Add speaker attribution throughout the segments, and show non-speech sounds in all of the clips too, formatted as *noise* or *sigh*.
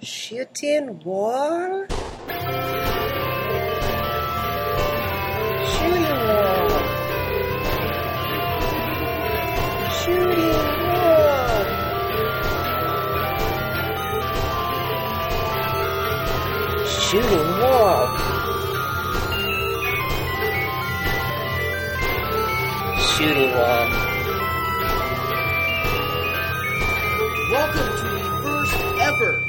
Speaker 1: Shooting wall? Shooting wall. Shooting wall. Shooting wall. Shooting wall.
Speaker 2: Welcome to the first ever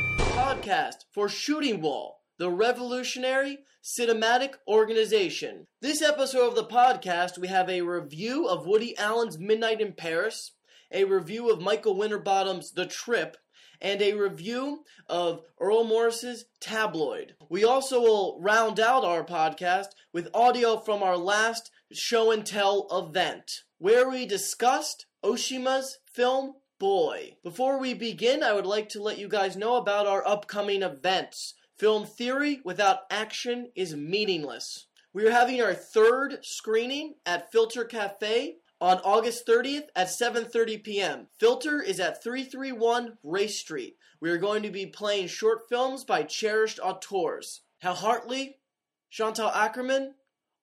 Speaker 2: podcast for Shooting Wall, the revolutionary cinematic organization. This episode of the podcast, we have a review of Woody Allen's Midnight in Paris, a review of Michael Winterbottom's The Trip, and a review of Errol Morris's Tabloid. We also will round out our podcast with audio from our last show and tell event, where we discussed Oshima's film Boy. Before we begin, I would like to let you guys know about our upcoming events. Film Theory without action is meaningless. We are having our third screening at Filter Cafe on August 30th at 7:30 p.m. Filter is at 331 Race Street. We are going to be playing short films by cherished auteurs. Hal Hartley, Chantal Akerman,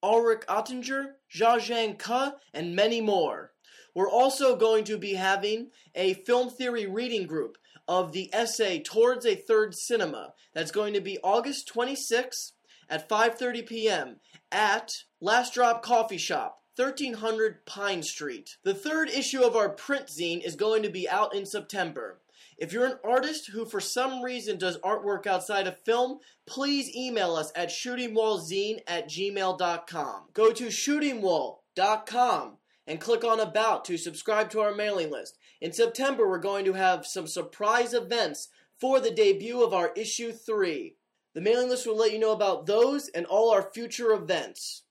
Speaker 2: Ulrich Ottinger, Zha Zhang Ke, and many more. We're also going to be having a film theory reading group of the essay Towards a Third Cinema. That's going to be August 26th at 5:30 p.m. at Last Drop Coffee Shop, 1300 Pine Street. The third issue of our print zine is going to be out in September. If you're an artist who for some reason does artwork outside of film, please email us at shootingwallzine at gmail.com. Go to shootingwall.com and click on About to subscribe to our mailing list. In September, we're going to have some surprise events for the debut of our issue 3. The mailing list will let you know about those and all our future events.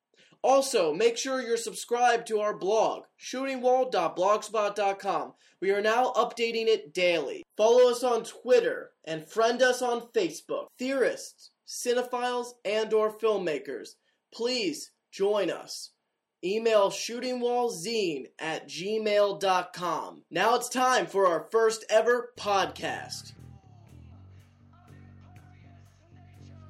Speaker 2: Also, make sure you're subscribed to our blog, shootingwall.blogspot.com. We are now updating it daily. Follow us on Twitter and friend us on Facebook. Theorists, cinephiles, and or filmmakers, please join us. Email shootingwallzine at gmail.com. Now it's time for our first ever podcast.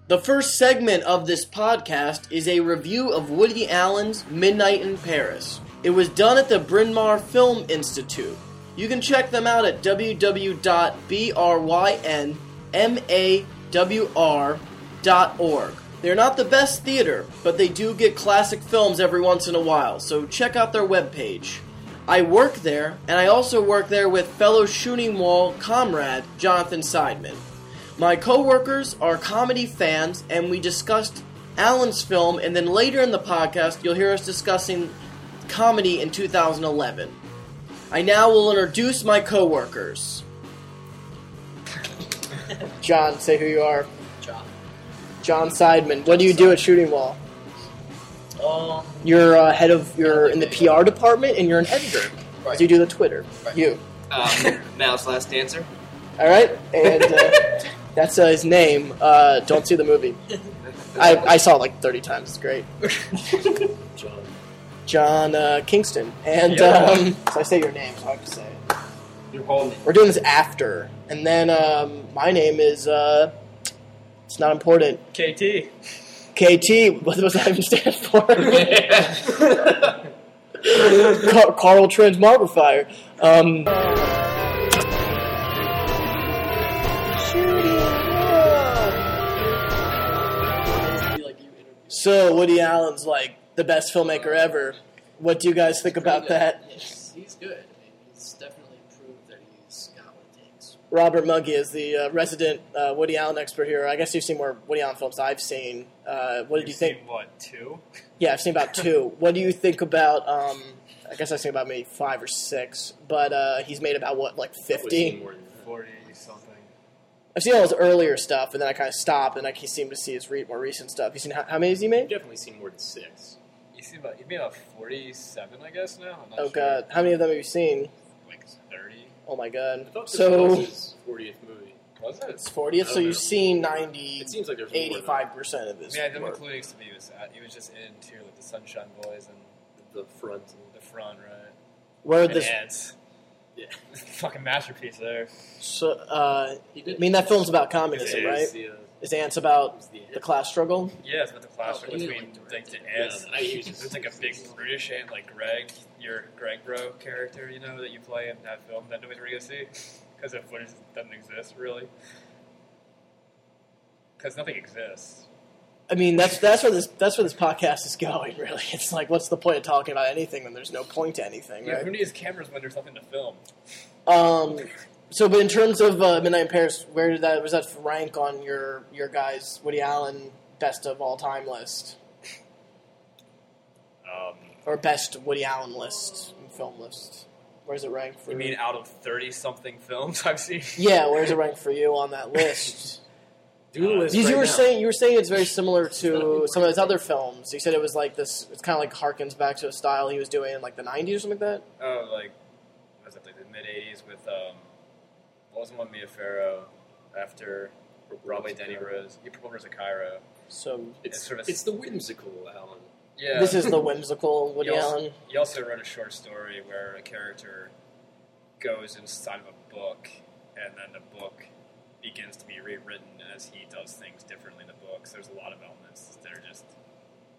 Speaker 2: The first segment of this podcast is a review of Woody Allen's Midnight in Paris. It was done at the Bryn Mawr Film Institute. You can check them out at www.brynmawr.org. They're not the best theater, but they do get classic films every once in a while, so check out their webpage. I work there, and I also work there with fellow Shooting Wall comrade Jonathan Seidman. My coworkers are comedy fans, and we discussed Allen's film, and then later in the podcast, you'll hear us discussing comedy in 2011. I now will introduce my coworkers. *laughs* John, say who you are.
Speaker 3: John.
Speaker 2: Seidman. What do you do at Shooting Wall?
Speaker 3: Um,
Speaker 2: You're uh, head of. You're in the PR department, and you're an editor.
Speaker 3: Right.
Speaker 2: So you do the Twitter.
Speaker 3: Right.
Speaker 2: You.
Speaker 3: um, *laughs* Mao's Last Dancer.
Speaker 2: All right, and uh, that's uh, his name. Uh, don't see the movie. I, I saw it like 30 times. It's great.
Speaker 3: John. *laughs*
Speaker 2: John uh, Kingston. And
Speaker 3: Yeah.
Speaker 2: um, so I say your name, so I have to say it.
Speaker 3: Your whole name.
Speaker 2: We're doing this after. And then um, my name is, uh, it's not important.
Speaker 4: KT.
Speaker 2: KT, what does that even stand for? *laughs* Car- Carl Transmogrifier. Um,
Speaker 1: Shooting wall.
Speaker 2: so Woody Allen's like the best filmmaker ever. What do you guys think about that?
Speaker 5: He's, he's good. I mean, he's definitely proved that he's got what it takes.
Speaker 2: Robert Muggy is the uh, resident uh, Woody Allen expert here. I guess you've seen more Woody Allen films than I've seen. Uh, what did you think?
Speaker 4: what, two?
Speaker 2: Yeah, I've seen about two. *laughs* what do you think about? Um, I guess I've seen about maybe five or six, but uh, he's made about what, like fifty?
Speaker 4: 40 something.
Speaker 2: I've seen all his earlier stuff, and then I kind of stopped, and I seem to see his re- more recent stuff. You seen how, how many has he made?
Speaker 6: definitely seen more than six.
Speaker 4: You see about, you made about 47, I guess, now? I'm not
Speaker 2: Oh
Speaker 4: sure.
Speaker 2: god, how many of them have you seen?
Speaker 4: Like 30?
Speaker 2: Oh my god.
Speaker 6: I thought this
Speaker 2: So
Speaker 6: was his 40th movie.
Speaker 4: Was it?
Speaker 2: it's fortieth. So you've seen 90,
Speaker 6: It seems like there's
Speaker 2: 85 percent of his
Speaker 4: Yeah, them
Speaker 2: work.
Speaker 4: including some he was at. He was just in too, like the Sunshine Boys and
Speaker 6: the front.
Speaker 4: the front, right?
Speaker 2: Where
Speaker 4: And
Speaker 2: this
Speaker 4: Ants.
Speaker 6: Yeah. *laughs*
Speaker 4: Fucking masterpiece there.
Speaker 2: So, uh, I mean, that film's about communism,
Speaker 4: It
Speaker 2: right?
Speaker 6: It's uh,
Speaker 2: Is Ants about
Speaker 6: the
Speaker 2: the class struggle?
Speaker 4: Yeah, it's about the clash
Speaker 5: Oh, but
Speaker 4: between
Speaker 5: like,
Speaker 4: like the ants.
Speaker 6: Yeah, I use it.
Speaker 4: There's like a big brutish ant like Greg, your Greg Bro character, you know, that you play in that film that nobody's really gonna see *laughs* because that footage doesn't exist really. Because nothing exists.
Speaker 2: I mean, that's that's where this that's where this podcast is going. *laughs* Really, it's like, what's the point of talking about anything when there's no point to anything,
Speaker 4: Yeah, who needs cameras when there's nothing to film?
Speaker 2: Um, so, but in terms of uh, Midnight in Paris, where did that was that rank on your your guys' Woody Allen best of all time list
Speaker 4: Um,
Speaker 2: or best Woody Allen list and film list? Where's it ranked for
Speaker 4: you mean out of thirty something films I've seen?
Speaker 2: Yeah, where's it rank for you on that list? *laughs*
Speaker 6: Do the list
Speaker 2: Because
Speaker 6: right
Speaker 2: you were
Speaker 6: now.
Speaker 2: saying you were saying it's very similar *laughs* to some of his other films. You said it was like this. It's kind of like harkens back to a style he was doing in like the '90s or something like that.
Speaker 4: Oh, like was it like the mid '80s with um, what was the one Mia Farrow after Broadway Danny Rose? You Purple Rose of Cairo.
Speaker 2: So
Speaker 6: It's,
Speaker 4: It's sort of-
Speaker 6: it's the whimsical Allen.
Speaker 4: Yeah,
Speaker 2: this is the *laughs* whimsical Woody
Speaker 4: He also-
Speaker 2: Allen.
Speaker 4: He also wrote a short story where a character goes inside of a book, and then the book begins to be rewritten as he does things differently in the books. There's a lot of elements that are just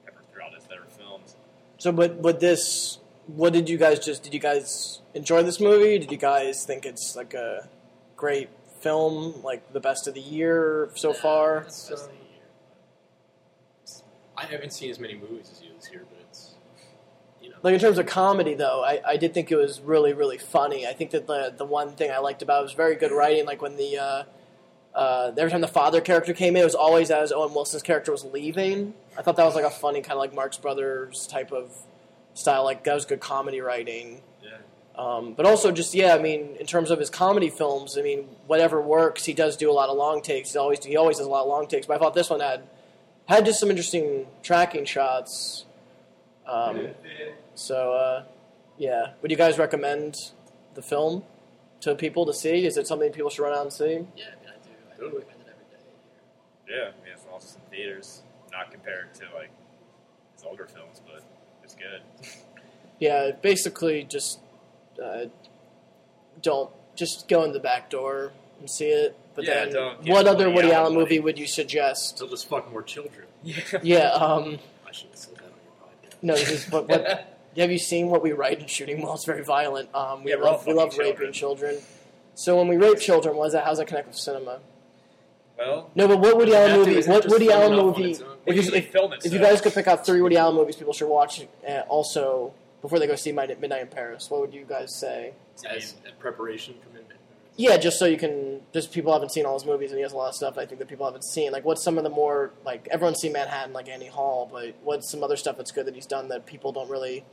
Speaker 4: peppered throughout his other films.
Speaker 2: So, but but this, what did you guys just? Did you guys enjoy this movie? Did you guys think it's like a great film, like the best of the year so far?
Speaker 6: It's, uh, I haven't seen as many movies as you this year, but it's you know
Speaker 2: Like in terms of comedy, though, I, I did think it was really really funny. I think that the the one thing I liked about it was very good writing. Like when the uh, uh, every time the father character came in, it was always as Owen Wilson's character was leaving. I thought that was like a funny kind of like Marx Brothers type of style. Like that was good comedy writing.
Speaker 4: Yeah.
Speaker 2: Um, but also, just yeah, I mean, in terms of his comedy films, I mean, whatever works, he does do a lot of long takes. He always he always does a lot of long takes. But I thought this one had had just some interesting tracking shots. Um, so uh, yeah, would you guys recommend the film to people to see? Is it something people should run out and see?
Speaker 5: Yeah, I mean, I do. I
Speaker 6: Totally.
Speaker 5: recommend it every day.
Speaker 4: Yeah, I mean, it's also in theaters, not compared to like his older films, but it's good. *laughs*
Speaker 2: Yeah, basically just uh, don't just go in the back door and see it. But
Speaker 4: Yeah,
Speaker 2: then,
Speaker 4: don't get
Speaker 2: what other
Speaker 4: Woody
Speaker 2: Woody
Speaker 4: Allen
Speaker 2: movie would you suggest?
Speaker 6: they'll just fuck more children. *laughs*
Speaker 4: Yeah. *laughs*
Speaker 2: Yeah, um,
Speaker 6: I should have said that on your podcast.
Speaker 2: no, this is what, what *laughs* have you seen what we write in shooting? Well, it's very violent. Um, we
Speaker 4: Yeah,
Speaker 2: love we love
Speaker 4: fucking
Speaker 2: raping children. So when we rape children, what is that? How's that connect with cinema?
Speaker 4: Well,
Speaker 2: No, but what Woody Allen movie? What Woody Allen movie?
Speaker 6: its own?
Speaker 4: we
Speaker 2: If you, if, if you guys could pick out three Woody Allen movies people should watch uh, also before they go see Midnight in Paris, what would you guys say?
Speaker 6: As a preparation for Midnight.
Speaker 2: Yeah, just so you can. Just people haven't seen all his movies, and he has a lot of stuff. I think that people haven't seen. Like, what's some of the more like everyone's seen Manhattan, like Annie Hall, but what's some other stuff that's good that he's done that people don't really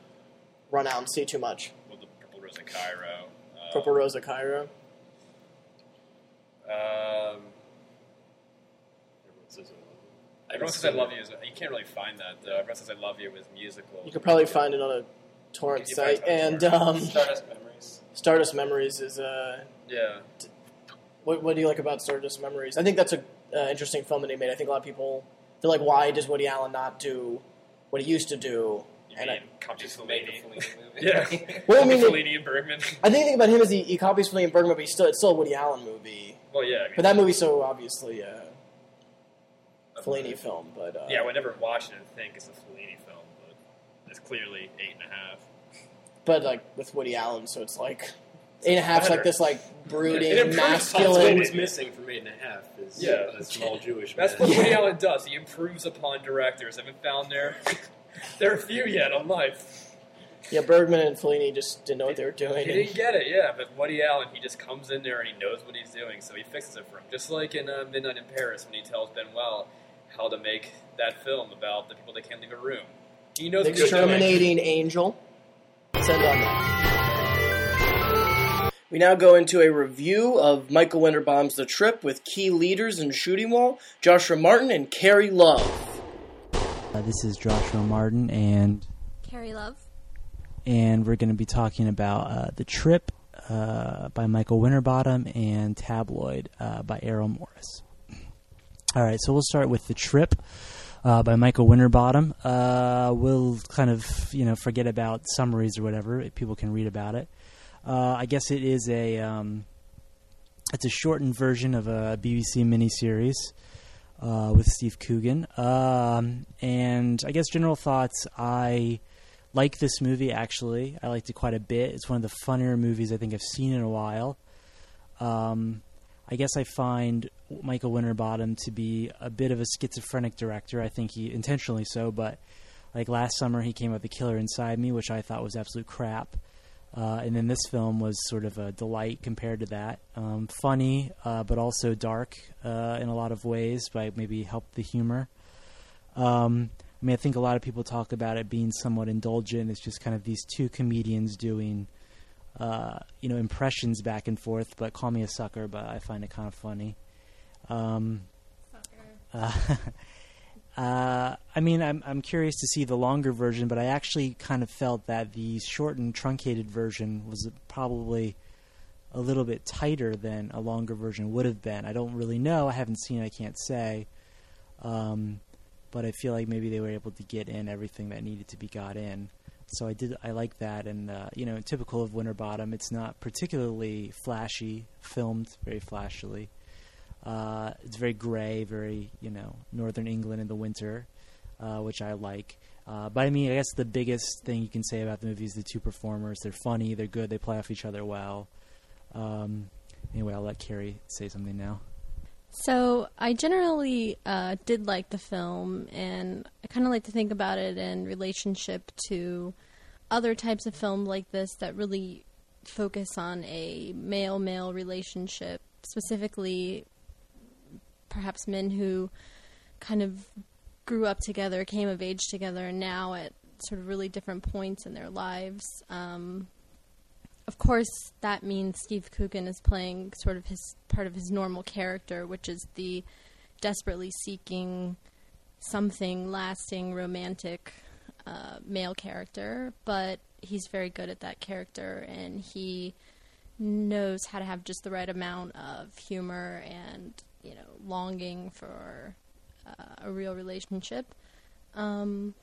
Speaker 2: run out and see too much?
Speaker 4: well, the Purple Rose of Cairo. Uh,
Speaker 2: Purple Rose of Cairo.
Speaker 4: Um,
Speaker 6: Everyone says I love you.
Speaker 4: everyone says I love you. Is, you can't really find that though. Everyone says I love you with musical.
Speaker 2: You could probably find it on a torrent
Speaker 4: You can find
Speaker 2: site. And um,
Speaker 3: Stardust Memories.
Speaker 2: Stardust Memories is. Uh,
Speaker 4: Yeah.
Speaker 2: what, what do you like about Stardust Memories? I think that's a uh, interesting film that he made. I think a lot of people feel like, why does Woody Allen not do what he used to do?
Speaker 4: You
Speaker 2: And
Speaker 4: mean
Speaker 2: I-
Speaker 4: Country
Speaker 3: Just made the
Speaker 4: Fellini?
Speaker 3: Fellini movie. *laughs*
Speaker 4: Yeah. *laughs*
Speaker 2: Well, I mean,
Speaker 4: Fellini and Bergman.
Speaker 2: I think the thing about him is he, he copies Fellini and Bergman, but he's still it's still a Woody Allen movie.
Speaker 4: Well, yeah. I mean,
Speaker 2: But that movie's so obviously a Fellini film. But uh,
Speaker 4: Yeah, I would never watch it and think it's a Fellini film, but it's clearly eight and a half.
Speaker 2: but like with Woody Allen, so it's like eight and a half's like this like
Speaker 6: It
Speaker 2: brooding,
Speaker 6: improves That's what
Speaker 2: masculine.
Speaker 6: was missing from Eight and a Half is
Speaker 4: Yeah.
Speaker 6: a small Jewish
Speaker 4: That's
Speaker 6: man.
Speaker 4: what Woody Allen does. He improves upon directors. I haven't found there. *laughs* there are few yet on life.
Speaker 2: Yeah, Bergman and Fellini just didn't know what they were doing.
Speaker 4: He didn't get it, yeah. But Woody Allen, he just comes in there and he knows what he's doing, so he fixes it for him. Just like in uh, Midnight in Paris when he tells Buñuel how to make that film about the people that can't leave a room. He knows
Speaker 2: The
Speaker 4: what he's doing.
Speaker 2: Exterminating Angel. Send on that. We now go into a review of Michael Winterbottom's The Trip with key leaders in Shooting Wall, Joshua Martin and Carrie Love.
Speaker 7: Uh, this is Joshua Martin, and
Speaker 8: Carrie Love.
Speaker 7: and we're going to be talking about uh, the Trip uh, by Michael Winterbottom and Tabloid uh, by Errol Morris. All right, so we'll start with the Trip uh, by Michael Winterbottom. Uh, we'll kind of you know forget about summaries or whatever; people can read about it. Uh, I guess it is a um, it's a shortened version of a BBC miniseries uh, with Steve Coogan. Um, and I guess general thoughts. I like this movie actually. I liked it quite a bit. It's one of the funnier movies I think I've seen in a while. Um, I guess I find Michael Winterbottom to be a bit of a schizophrenic director. I think he intentionally so, but like last summer he came with The Killer Inside Me, which I thought was absolute crap. Uh, and then this film was sort of a delight compared to that. Um, funny, uh, but also dark uh, in a lot of ways by maybe help the humor. Um, I mean, I think a lot of people talk about it being somewhat indulgent. It's just kind of these two comedians doing, uh, you know, impressions back and forth. But call me a sucker, but I find it kind of funny. Um, uh, *laughs* uh, I mean, I'm I'm curious to see the longer version, but I actually kind of felt that the shortened, truncated version was probably a little bit tighter than a longer version would have been. I don't really know. I haven't seen it. I can't say. Um, but I feel like maybe they were able to get in everything that needed to be got in. So I did. I like that, and uh, you know, typical of Winterbottom, it's not particularly flashy, filmed very flashily. Uh, it's very gray, very you know northern England in the winter, uh, which I like. Uh, but I mean, I guess the biggest thing you can say about the movie is the two performers. They're funny, they're good, they play off each other well. Um, anyway, I'll let Carrie say something now.
Speaker 8: So I generally uh, did like the film, and I kind of like to think about it in relationship to other types of film like this that really focus on a male-male relationship, specifically perhaps men who kind of grew up together, came of age together, and now at sort of really different points in their lives. Um, of course, that means Steve Coogan is playing sort of his part of his normal character, which is the desperately seeking something lasting, romantic uh, male character. But he's very good at that character, and he knows how to have just the right amount of humor and you know longing for uh, a real relationship. Um,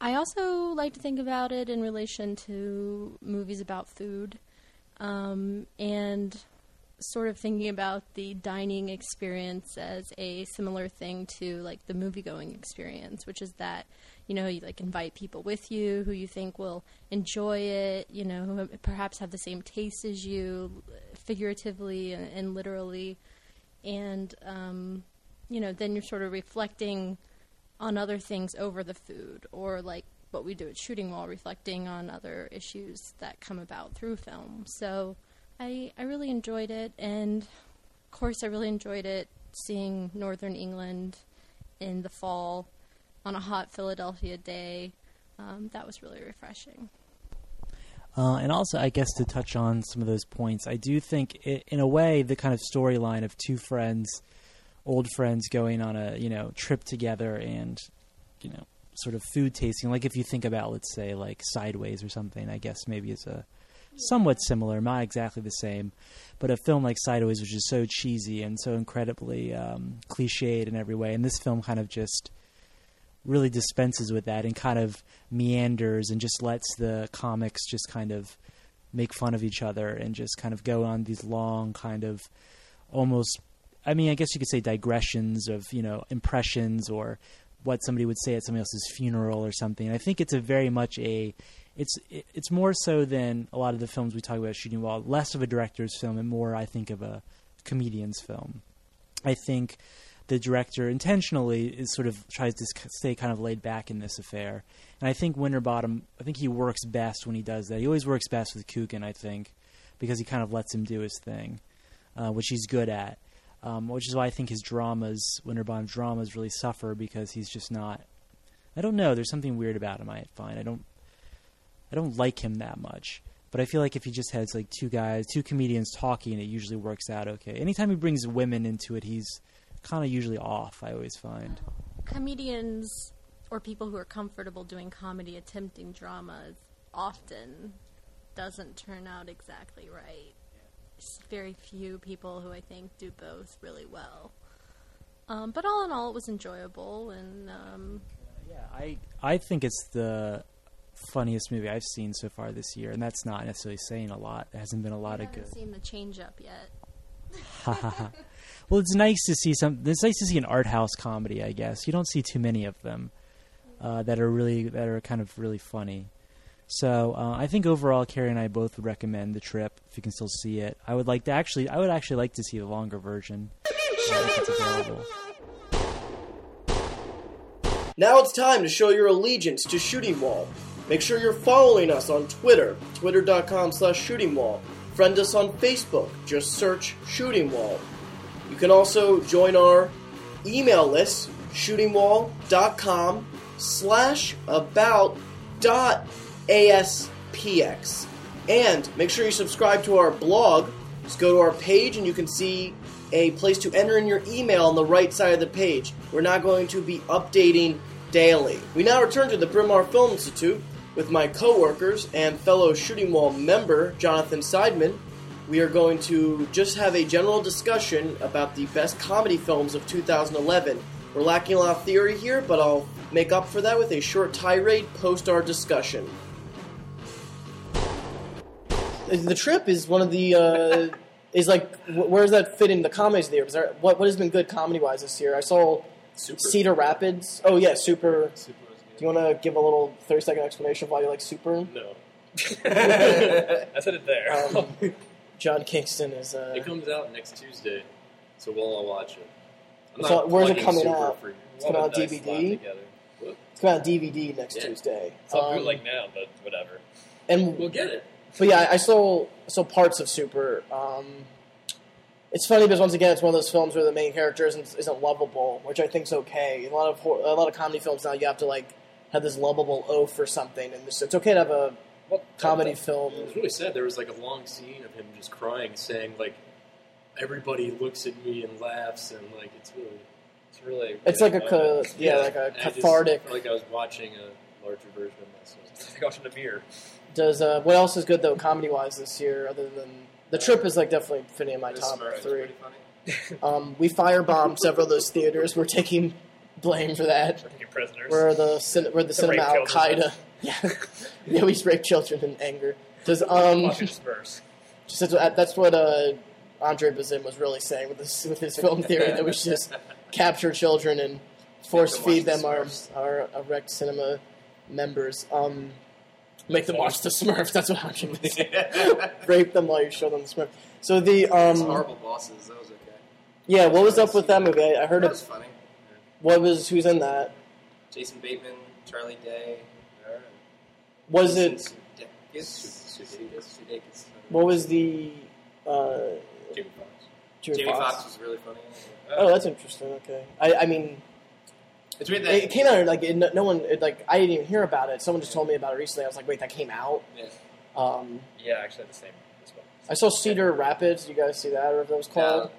Speaker 8: I also like to think about it in relation to movies about food, um, and sort of thinking about the dining experience as a similar thing to like the movie going experience, which is that you know you like invite people with you who you think will enjoy it, you know, who perhaps have the same taste as you, figuratively and, and literally, and um, you know then you're sort of reflecting on other things over the food, or like what we do at Shooting Wall, reflecting on other issues that come about through film. So I, I really enjoyed it, and of course, I really enjoyed it seeing Northern England in the fall on a hot Philadelphia day. Um, that was really refreshing.
Speaker 7: Uh, and also, I guess to touch on some of those points, I do think, it, in a way, the kind of storyline of two friends, old friends, going on a you know trip together and you know sort of food tasting. Like if you think about, let's say, like Sideways or something, I guess maybe it's a somewhat similar, not exactly the same, but a film like Sideways, which is so cheesy and so incredibly um, cliched in every way, and this film kind of just really dispenses with that and kind of meanders and just lets the comics just kind of make fun of each other and just kind of go on these long kind of almost I mean I guess you could say digressions of you know impressions or what somebody would say at somebody else's funeral or something. I think it's a very much a it's it's more so than a lot of the films we talk about shooting wall, less of a director's film and more I think of a comedian's film. I think the director intentionally is sort of tries to stay kind of laid back in this affair. And I think Winterbottom, I think he works best when he does that. He always works best with Coogan, I think, because he kind of lets him do his thing, uh, which he's good at. Um, which is why I think his dramas, Winterbottom's dramas, really suffer because he's just not. I don't know. There's something weird about him. I find I don't. I don't like him that much. But I feel like if he just has like two guys, two comedians talking, it usually works out okay. Anytime he brings women into it, he's kind of usually off. I always find
Speaker 8: comedians or people who are comfortable doing comedy attempting dramas often doesn't turn out exactly right. There's very few people who I think do both really well. Um, but all in all, it was enjoyable, and um,
Speaker 7: yeah, I I think it's the funniest movie I've seen so far this year, and that's not necessarily saying a lot. There hasn't been a lot
Speaker 8: I
Speaker 7: of good.
Speaker 8: haven't seen the change up yet. *laughs* *laughs*
Speaker 7: well, it's nice to see some. It's nice to see an art house comedy. I guess you don't see too many of them uh, that are really that are kind of really funny. So uh, I think overall, Carrie and I both would recommend the trip if you can still see it. I would like to actually. I would actually like to see the longer version uh.
Speaker 2: Now it's time to show your allegiance to Shooting Wall. Make sure you're following us on Twitter, twitter.com slash shooting wall. Friend us on Facebook, just search Shooting Wall. You can also join our email list, shootingwall.com slash about dot aspx. And make sure you subscribe to our blog. Just go to our page and you can see a place to enter in your email on the right side of the page. We're now going to be updating daily. We now return to the Bryn Mawr Film Institute with my coworkers and fellow Shooting Wall member, Jonathan Seidman. We are going to just have a general discussion about the best comedy films of 2011. We're lacking a lot of theory here, but I'll make up for that with a short tirade post our discussion. The trip is one of the uh, *laughs* is like where does that fit in the comedies of the year? There, what what has been good comedy wise this year? I saw
Speaker 6: Super.
Speaker 2: Cedar Rapids. Oh yeah, Super.
Speaker 6: Super.
Speaker 2: Do you want to give a little thirty second explanation of why you like Super?
Speaker 6: No. *laughs* *laughs*
Speaker 4: I said it there.
Speaker 2: Um, John Kingston is. Uh,
Speaker 6: It comes out next Tuesday, so we'll all watch it. I'm
Speaker 2: So, where's it coming out? It's coming out
Speaker 6: Nice
Speaker 2: DVD?
Speaker 6: lot together. What?
Speaker 2: it's coming out DVD next
Speaker 6: Yeah.
Speaker 2: Tuesday.
Speaker 4: It's all
Speaker 2: Um,
Speaker 4: bootleg now, but whatever.
Speaker 2: and
Speaker 6: We'll get it.
Speaker 2: But yeah, I saw saw parts of Super. Um, it's funny because once again, it's one of those films where the main character isn't isn't lovable, which I think's okay. A lot of a lot of comedy films now, you have to like have this lovable oaf or something, and it's, it's okay to have a
Speaker 4: Well,
Speaker 2: comedy
Speaker 6: It
Speaker 2: film.
Speaker 6: was really sad. There was like a long scene of him just crying, saying like, "Everybody looks at me and laughs," and like it's really.
Speaker 4: It's really.
Speaker 2: It's like a ca- yeah, like a
Speaker 6: And I just
Speaker 2: cathartic.
Speaker 6: like I was watching a larger version of myself.
Speaker 4: It's *laughs* like watching a mirror.
Speaker 2: Does uh, what else is good though comedy wise this year other than the trip is like definitely fitting in my top
Speaker 3: was
Speaker 2: three. *laughs* *laughs* Um, we firebombed several of those theaters. We're taking blame for that.
Speaker 4: We're prisoners.
Speaker 2: We're the cin- we're the cinema Al Qaeda. Yeah, yeah, we rape children in anger. Does um,
Speaker 4: Spurs.
Speaker 2: just that's what, that's what uh, Andre Bazin was really saying with this with his film theory that we should just *laughs* capture children and force feed them
Speaker 3: the
Speaker 2: our our erect cinema members. Um, make them watch the Smurfs. That's what Andre Bazin. *laughs* rape them while you show them the Smurfs. So the um,
Speaker 3: horrible bosses. That was okay.
Speaker 2: yeah, what was up with that movie? I, I heard
Speaker 3: That
Speaker 2: it.
Speaker 3: was funny.
Speaker 2: What was who's in that?
Speaker 3: Jason Bateman, Charlie Day.
Speaker 2: Was it what was the uh,
Speaker 6: Jamie Foxx.
Speaker 2: Jamie,
Speaker 3: Jamie
Speaker 2: Foxx?
Speaker 3: Foxx was really funny.
Speaker 2: Oh, that's interesting. Okay, I, I mean,
Speaker 3: It's weird that
Speaker 2: it came out like it, no- no one it, like I didn't even hear about it. Someone just told me about it recently. I was like, wait, that came out.
Speaker 3: Yeah.
Speaker 2: Um,
Speaker 4: Yeah, actually, the same as well.
Speaker 2: I saw Cedar Rapids. You guys see that, or whatever that was called?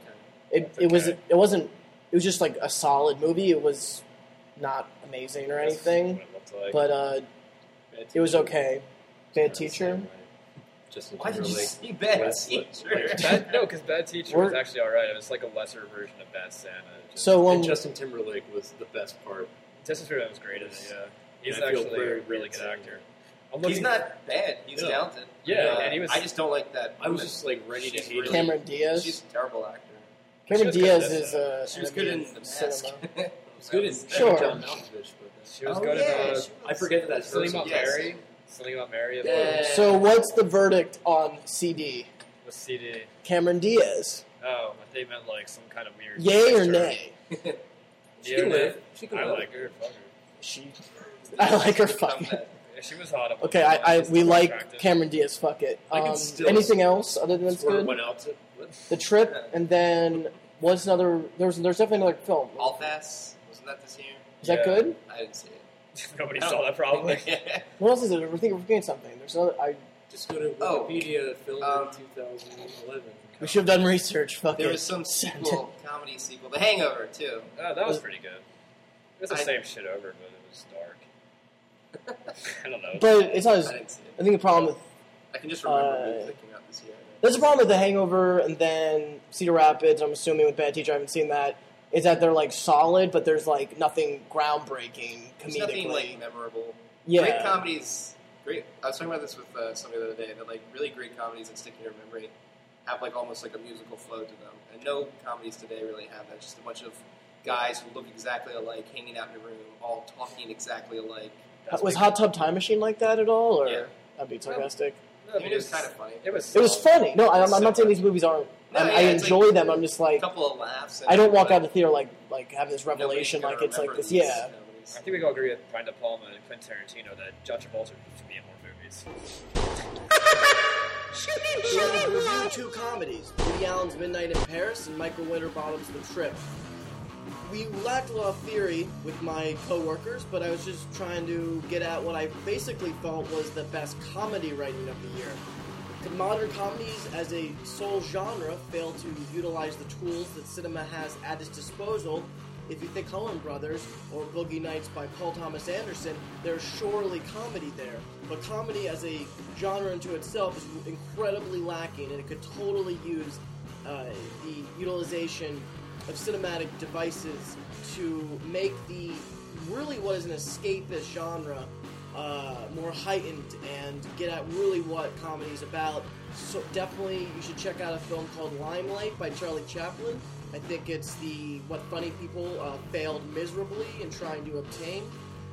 Speaker 3: Yeah,
Speaker 2: It, it was
Speaker 4: okay.
Speaker 2: it wasn't it was just like a solid movie. It was not amazing or
Speaker 4: That's
Speaker 2: anything,
Speaker 4: what it like.
Speaker 2: but uh,
Speaker 6: Bad
Speaker 2: it was okay. Bad teacher.
Speaker 6: Justin
Speaker 3: Why did you
Speaker 6: Timberlake.
Speaker 3: see Bad
Speaker 6: West-
Speaker 3: Teacher? *laughs*
Speaker 4: Bad, no, because Bad Teacher was
Speaker 2: We're-
Speaker 4: actually alright. It was like a lesser version of Bad Santa. Just,
Speaker 2: So um,
Speaker 6: And Justin Timberlake was the best part.
Speaker 4: Justice Freeman was great in it. Yeah, he's
Speaker 6: I feel
Speaker 4: actually
Speaker 6: very
Speaker 4: a really
Speaker 6: weird
Speaker 4: good
Speaker 6: saying
Speaker 4: actor. I'm
Speaker 3: He's
Speaker 4: looking-
Speaker 3: not bad. He's
Speaker 6: No.
Speaker 3: talented.
Speaker 4: Yeah,
Speaker 3: Uh,
Speaker 4: and he was-
Speaker 3: I just don't like that.
Speaker 6: I was
Speaker 3: woman.
Speaker 6: just like ready to
Speaker 3: She's
Speaker 6: hate
Speaker 3: really-
Speaker 6: him.
Speaker 2: Cameron Diaz.
Speaker 3: She's a terrible actor.
Speaker 2: Cameron
Speaker 4: She was
Speaker 2: Diaz
Speaker 4: in
Speaker 2: is
Speaker 4: this,
Speaker 2: uh,
Speaker 3: She was good in The Mask.
Speaker 2: cinema. *laughs*
Speaker 6: It was good in
Speaker 2: Sure.
Speaker 6: John Malkovich, but
Speaker 4: She was
Speaker 3: Oh,
Speaker 4: good
Speaker 3: yeah,
Speaker 4: in uh,
Speaker 3: was.
Speaker 6: I forget that
Speaker 4: Something
Speaker 6: person.
Speaker 4: About
Speaker 3: Yes.
Speaker 4: Mary. Something about Mary.
Speaker 3: Yeah.
Speaker 2: So what's the verdict on CD?
Speaker 4: The CD.
Speaker 2: Cameron Diaz,
Speaker 4: Oh, I think meant like some kind of weird.
Speaker 2: yay or nay? *laughs*
Speaker 6: She
Speaker 4: Yeah,
Speaker 6: can
Speaker 4: nay.
Speaker 6: live. She can
Speaker 4: I
Speaker 6: live.
Speaker 4: like her. Fuck her.
Speaker 2: She, I like her fucking.
Speaker 4: Yeah, she was hot.
Speaker 2: Okay, I, I we like
Speaker 4: attractive.
Speaker 2: Cameron Diaz. Fuck it. Um, anything else other than it's good?
Speaker 6: went out to.
Speaker 2: The trip, and then what's another. There was there's definitely another film.
Speaker 3: All Fast. Wasn't that this year?
Speaker 2: Is that good?
Speaker 3: I didn't see it. *laughs*
Speaker 4: Nobody *laughs* saw that probably. *laughs*
Speaker 2: What else is it? We're thinking we're forgetting something. There's another. I
Speaker 6: Just go to
Speaker 3: Oh.
Speaker 6: Wikipedia, film
Speaker 3: Um,
Speaker 6: in 2011.
Speaker 2: we should have done research. Fuck
Speaker 3: There
Speaker 2: it.
Speaker 3: was some sequel, comedy sequel, The Hangover too.
Speaker 4: Oh, that was pretty good. It was the
Speaker 3: I-
Speaker 4: same shit over, but it was dark. I don't know.
Speaker 2: But it's not as.
Speaker 3: I didn't see it.
Speaker 2: I think the problem with
Speaker 3: I can just remember
Speaker 2: Uh,
Speaker 3: really clicking out this year.
Speaker 2: there's a problem with The Hangover and then Cedar Rapids. I'm assuming with Bad Teacher, I haven't seen that. Is that they're like solid, but there's like nothing groundbreaking
Speaker 3: There's
Speaker 2: comedically.
Speaker 3: nothing like memorable.
Speaker 2: yeah,
Speaker 3: Great comedies great. I was talking about this with uh, somebody the other day that like really great comedies that stick in your memory have like almost like a musical flow to them, and no comedies today really have that. Just a bunch of guys who look exactly alike, hanging out in a room, all talking exactly alike.
Speaker 2: Uh, Was Hot Tub Time Machine like that at all? Or
Speaker 3: Yeah.
Speaker 2: that'd be sarcastic.
Speaker 3: I mean, it was kind of funny.
Speaker 4: It was.
Speaker 2: It was funny. No, I, I'm, I'm not saying these movies aren't.
Speaker 3: No,
Speaker 2: I, oh,
Speaker 3: yeah,
Speaker 2: I enjoy
Speaker 3: like-
Speaker 2: them. I'm just like a
Speaker 3: couple of laughs.
Speaker 2: I don't walk out of the theater like like having this revelation like it's like this. Yeah.
Speaker 4: I think we can all agree with Brian De Palma and Quentin Tarantino that John Travolta should be in more movies.
Speaker 2: So we reviewed two comedies: Woody Allen's Midnight in Paris and Michael Winterbottom's The Trip. We lacked a lot of theory with my coworkers, but I was just trying to get at what I basically felt was the best comedy writing of the year. Modern comedies, as a sole genre, fail to utilize the tools that cinema has at its disposal. If you think Coen Brothers or Boogie Nights by Paul Thomas Anderson, there's surely comedy there. But comedy as a genre into itself is incredibly lacking, and it could totally use uh, the utilization of cinematic devices to make the really what is an escapist genre uh, more heightened and get at really what comedy is about. So definitely, you should check out a film called Limelight by Charlie Chaplin. I think it's the what funny people uh, failed miserably in trying to obtain.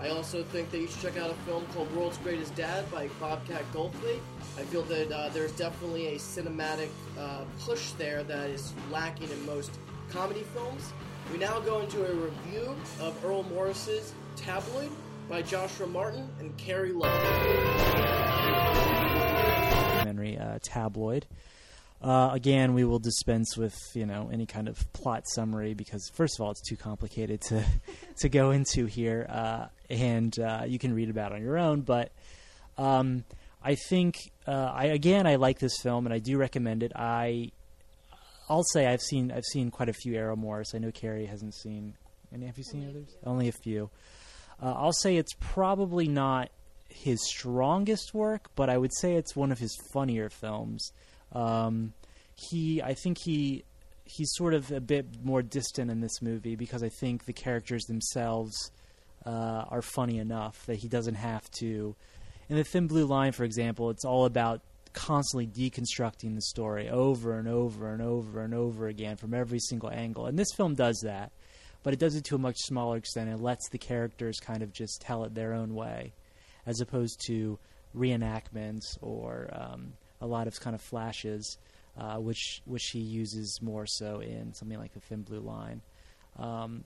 Speaker 2: I also think that you should check out a film called World's Greatest Dad by Bobcat Goldthwait. I feel that uh, there's definitely a cinematic uh, push there that is lacking in most comedy films. We now go into a review of Errol Morris's Tabloid by Joshua Martin and Carrie Love.
Speaker 7: documentary uh, tabloid. Uh, again, we will dispense with you know any kind of plot summary because first of all, it's too complicated to *laughs* to go into here, uh, and uh, you can read about it on your own. But um, I think uh, I again I like this film and I do recommend it. I I'll say I've seen I've seen quite a few Errol Morris. I know Carrie hasn't seen any. Have you seen others? Only a few. Uh, I'll say it's probably not his strongest work, but I would say it's one of his funnier films. Um, he, I think he, he's sort of a bit more distant in this movie because I think the characters themselves uh, are funny enough that he doesn't have to. In the Thin Blue Line, for example, it's all about constantly deconstructing the story over and over and over and over again from every single angle. And this film does that, but it does it to a much smaller extent. It lets the characters kind of just tell it their own way, as opposed to reenactments or um, a lot of kind of flashes, uh, which which he uses more so in something like the Thin Blue Line. Um,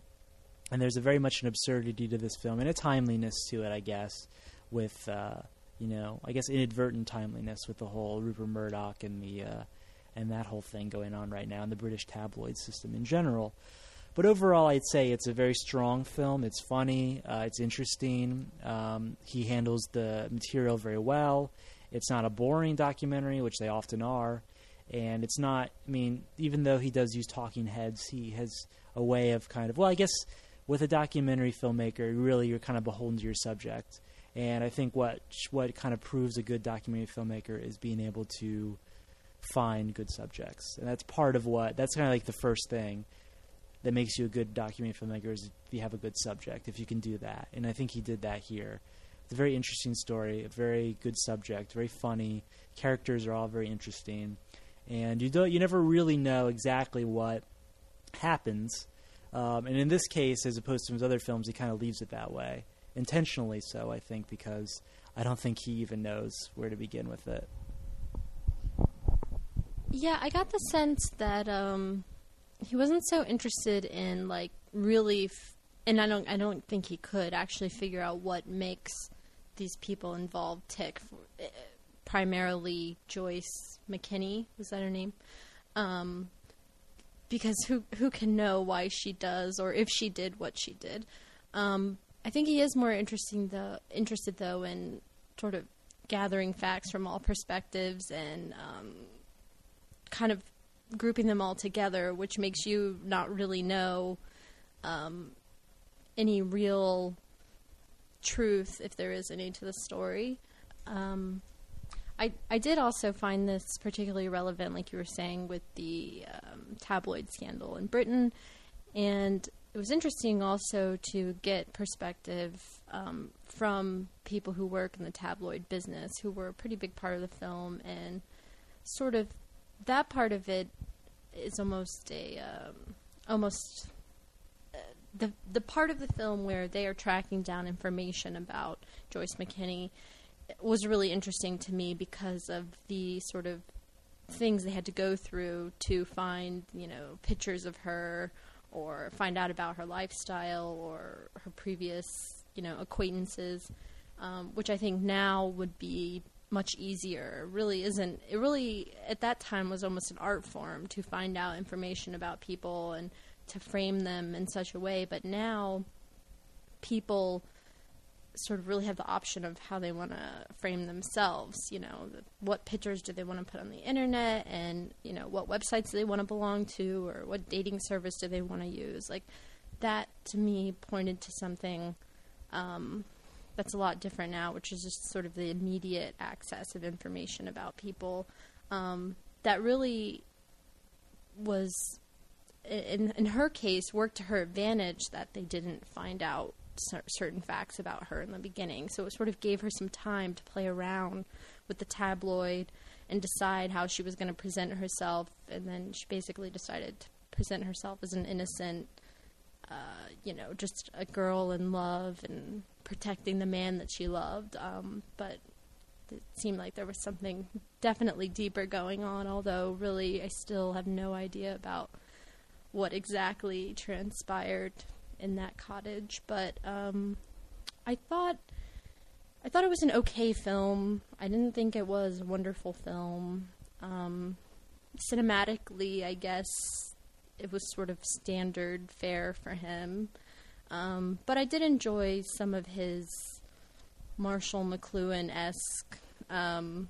Speaker 7: and there's a very much an absurdity to this film and a timeliness to it, I guess, with uh, you know, I guess inadvertent timeliness with the whole Rupert Murdoch and the uh, and that whole thing going on right now in the British tabloid system in general. But overall, I'd say it's a very strong film. It's funny. Uh, it's interesting. Um, he handles the material very well. It's not a boring documentary, which they often are. And it's not, I mean, even though he does use talking heads, he has a way of kind of, well, I guess with a documentary filmmaker, really you're kind of beholden to your subject. And I think what what kind of proves a good documentary filmmaker is being able to find good subjects. And that's part of what, that's kind of like the first thing that makes you a good documentary filmmaker is if you have a good subject, if you can do that. And I think he did that here. It's a very interesting story, a very good subject, very funny. Characters are all very interesting, and you don't you never really know exactly what happens. Um, and in this case, as opposed to his other films, he kind of leaves it that way, intentionally so, I think, because I don't think he even knows where to begin with it.
Speaker 8: Yeah, I got the sense that um, he wasn't so interested in like really, f- and I don't, I don't think he could actually figure out what makes these people involved tick. For, uh, primarily, Joyce McKinney was that her name? Um, because who who can know why she does or if she did what she did? Um, I think he is more interesting though, interested though in sort of gathering facts from all perspectives and um, kind of grouping them all together, which makes you not really know um, any real truth, if there is any, to the story. Um, I I did also find this particularly relevant, like you were saying, with the um, tabloid scandal in Britain, and it was interesting also to get perspective um, from people who work in the tabloid business, who were a pretty big part of the film, and sort of that part of it is almost a um, almost uh, the the part of the film where they are tracking down information about Joyce McKinney was really interesting to me because of the sort of things they had to go through to find, you know, pictures of her or find out about her lifestyle or her previous, you know, acquaintances, um, which I think now would be much easier. It really isn't. It really at that time was almost an art form to find out information about people and to frame them in such a way. But now, people sort of really have the option of how they want to frame themselves. You know, what pictures do they want to put on the internet, and you know, what websites do they want to belong to, or what dating service do they want to use. Like that to me pointed to something um, that's a lot different now, which is just sort of the immediate access of information about people. Um, that really was, in in her case, worked to her advantage that they didn't find out cer- certain facts about her in the beginning. So it sort of gave her some time to play around with the tabloid and decide how she was going to present herself. And then she basically decided to present herself as an innocent, uh, you know, just a girl in love and protecting the man that she loved. Um, but it seemed like there was something definitely deeper going on, although really I still have no idea about what exactly transpired in that cottage. But um, I thought I thought it was an okay film. I didn't think it was a wonderful film. Um, cinematically, I guess it was sort of standard fare for him. Um, but I did enjoy some of his Marshall McLuhan esque, um,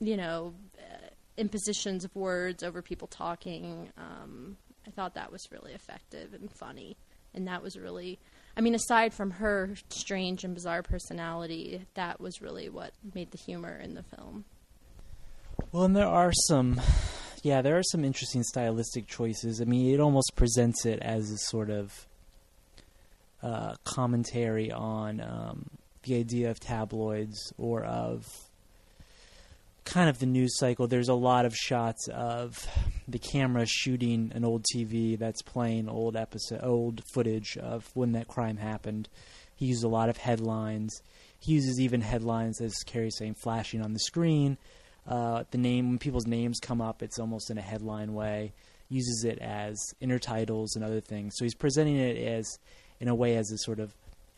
Speaker 8: you know, uh, impositions of words over people talking. Um, I thought that was really effective and funny. And that was really, I mean, aside from her strange and bizarre personality, that was really what made the humor in the film.
Speaker 7: Well, and there are some, yeah, there are some interesting stylistic choices. I mean, it almost presents it as a sort of uh, commentary on um, the idea of tabloids or of kind of the news cycle. There's a lot of shots of the camera shooting an old TV that's playing old episode, old footage of when that crime happened. He uses a lot of headlines. He uses even headlines, as Carrie's saying, flashing on the screen. Uh, the name when people's names come up, it's almost in a headline way. Uses it as intertitles and other things. So he's presenting it as, in a way, as a sort of,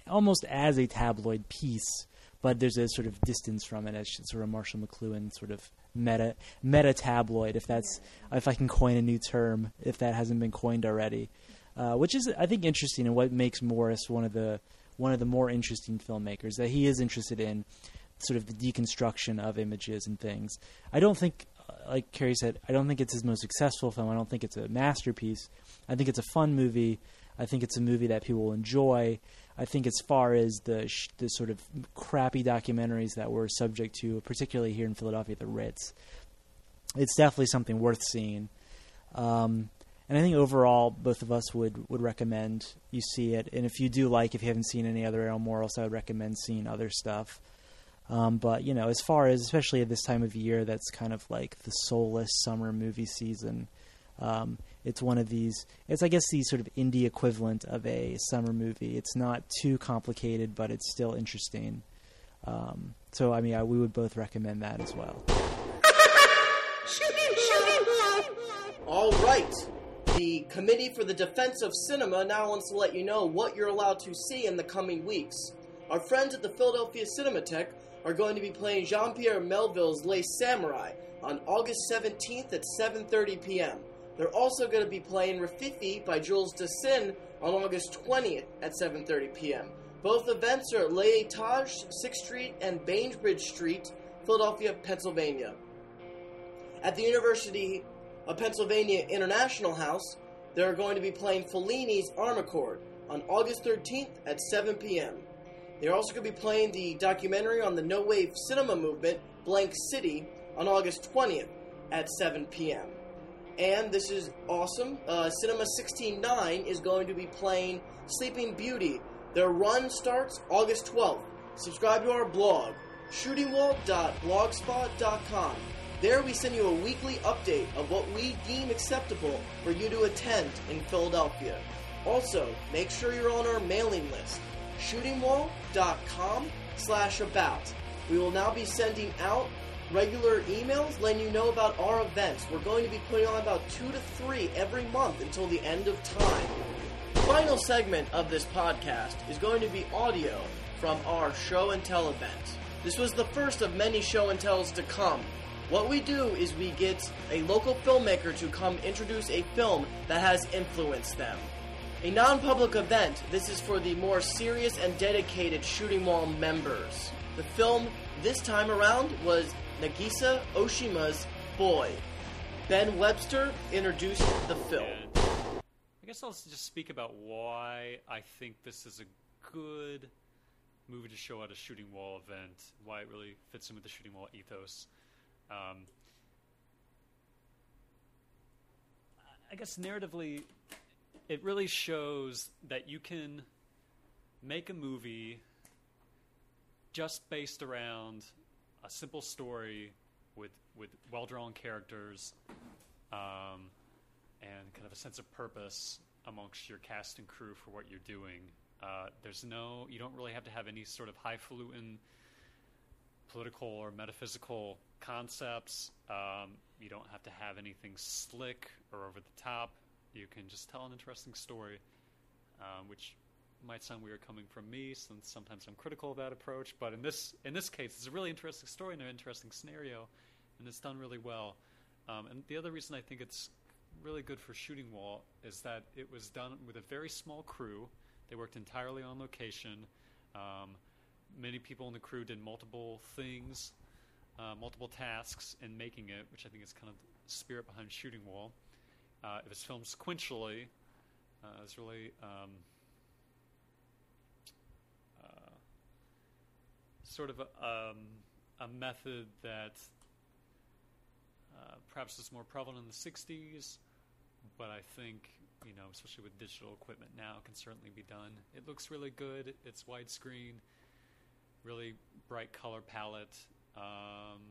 Speaker 7: almost as a tabloid piece, but there's a sort of distance from it as sort of Marshall McLuhan sort of meta meta tabloid, if that's if I can coin a new term, if that hasn't been coined already, uh, which is I think interesting and what makes Morris one of the one of the more interesting filmmakers that he is interested in sort of the deconstruction of images and things. I don't think, uh, like Carrie said, I don't think it's his most successful film. I don't think it's a masterpiece. I think it's a fun movie. I think it's a movie that people will enjoy. I think as far as the sh- the sort of crappy documentaries that we're subject to, particularly here in Philadelphia, the Ritz, it's definitely something worth seeing. Um, and I think overall, both of us would, would recommend you see it. And if you do like, if you haven't seen any other Errol Morris, I would recommend seeing other stuff. Um, but you know, as far as especially at this time of year, that's kind of like the soulless summer movie season. Um, it's one of these. It's I guess the sort of indie equivalent of a summer movie. It's not too complicated, but it's still interesting. Um, so I mean, I, we would both recommend that as well.
Speaker 2: All right. The Committee for the Defense of Cinema now wants to let you know what you're allowed to see in the coming weeks. Our friends at the Philadelphia Cinematheque are going to be playing Jean-Pierre Melville's Le Samouraï on August 17th at 7:30 p.m. They're also going to be playing Rififi by Jules Dassin on August 20th at 7:30 p.m. Both events are at Les Etages, 6th Street and Bainbridge Street, Philadelphia, Pennsylvania. At the University of Pennsylvania International House, they're going to be playing Fellini's Amarcord on August 13th at 7 p.m. They're also going to be playing the documentary on the no wave cinema movement, Blank City, on August 20th at 7 p.m. And this is awesome. Uh, Cinema 16.9 is going to be playing Sleeping Beauty. Their run starts August 12th. Subscribe to our blog, shootingwall.blogspot.com. There we send you a weekly update of what we deem acceptable for you to attend in Philadelphia. Also, make sure you're on our mailing list, shootingwall.com slash about. We will now be sending out regular emails letting you know about our events. We're going to be putting on about two to three every month until the end of time. The Final segment of this podcast is going to be audio from our show and tell event. This was the first of many show and tells to come. What we do is we get a local filmmaker to come introduce a film that has influenced them. A non public event, this is for the more serious and dedicated Shooting Wall members. The film this time around was Nagisa Oshima's Boy. Ben Webster introduced the film.
Speaker 9: I guess I'll just speak about why I think this is a good movie to show at a shooting wall event, why it really fits in with the shooting wall ethos. Um, I guess narratively, it really shows that you can make a movie just based around a simple story with with well drawn characters um, and kind of a sense of purpose amongst your cast and crew for what you're doing. Uh, there's no, you don't really have to have any sort of highfalutin political or metaphysical concepts. Um, you don't have to have anything slick or over the top. You can just tell an interesting story, um, which might sound weird coming from me, since sometimes I'm critical of that approach. But in this in this case, it's a really interesting story and an interesting scenario, and it's done really well. Um, and the other reason I think it's really good for Shooting Wall is that it was done with a very small crew. They worked entirely on location. Um, many people in the crew did multiple things, uh, multiple tasks in making it, which I think is kind of the spirit behind Shooting Wall. Uh, it was filmed sequentially. Uh, it was really um, uh, sort of a, um, a method that uh, perhaps is more prevalent in the 60s, but I think, you know, especially with digital equipment now, can certainly be done. It looks really good. It's widescreen, really bright color palette. Um,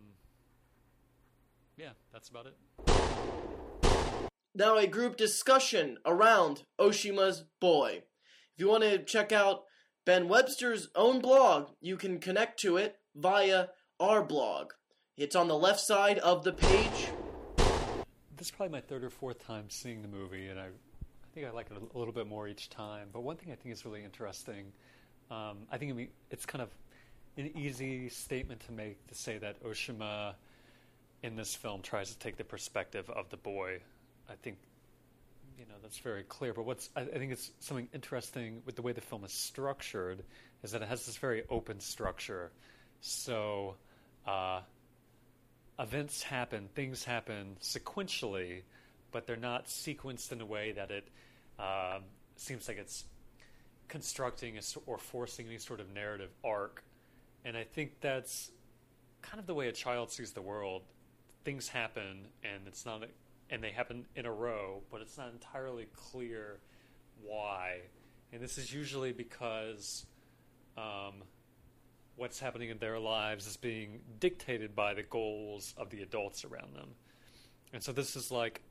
Speaker 9: yeah, that's about it.
Speaker 2: Now, a group discussion around Oshima's Boy. If you want to check out Ben Webster's own blog, you can connect to it via our blog. It's on the left side of the page.
Speaker 9: This is probably my third or fourth time seeing the movie, and I, I think I like it a little bit more each time. But one thing I think is really interesting, um, I think it's kind of an easy statement to make to say that Oshima in this film tries to take the perspective of the boy. I think you know that's very clear. But what's I, I think it's something interesting with the way the film is structured is that it has this very open structure. So uh, events happen, things happen sequentially, but they're not sequenced in a way that it um, seems like it's constructing a, or forcing any sort of narrative arc. And I think that's kind of the way a child sees the world. Things happen, and it's not, and they happen in a row, but it's not entirely clear why. And this is usually because um, what's happening in their lives is being dictated by the goals of the adults around them. And so this is like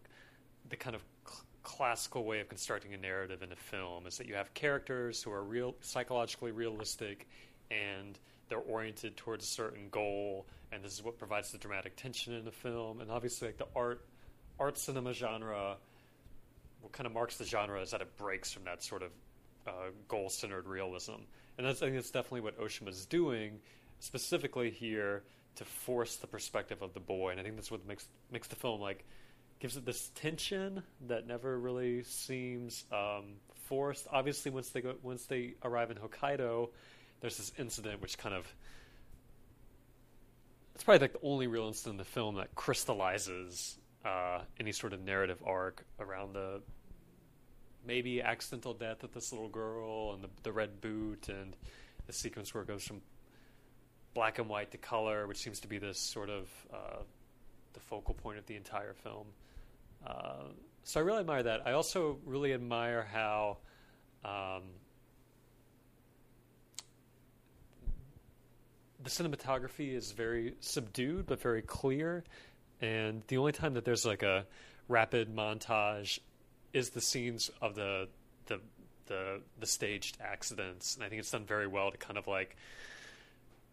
Speaker 9: the kind of cl- classical way of constructing a narrative in a film is that you have characters who are real psychologically realistic and they're oriented towards a certain goal and this is what provides the dramatic tension in the film and obviously like the art art cinema genre what kind of marks the genre is that it breaks from that sort of uh, goal centered realism. And that's, I think that's definitely what Oshima's doing, specifically here to force the perspective of the boy. And I think that's what makes makes the film like gives it this tension that never really seems um, forced. Obviously, once they go once they arrive in Hokkaido, there's this incident which kind of it's probably like the only real incident in the film that crystallizes uh, any sort of narrative arc around the maybe accidental death of this little girl and the, the red boot and the sequence where it goes from black and white to color, which seems to be this sort of uh, the focal point of the entire film. Uh, so I really admire that. I also really admire how um, the cinematography is very subdued but very clear, and the only time that there's like a rapid montage is the scenes of the the the the staged accidents, and I think it's done very well to kind of like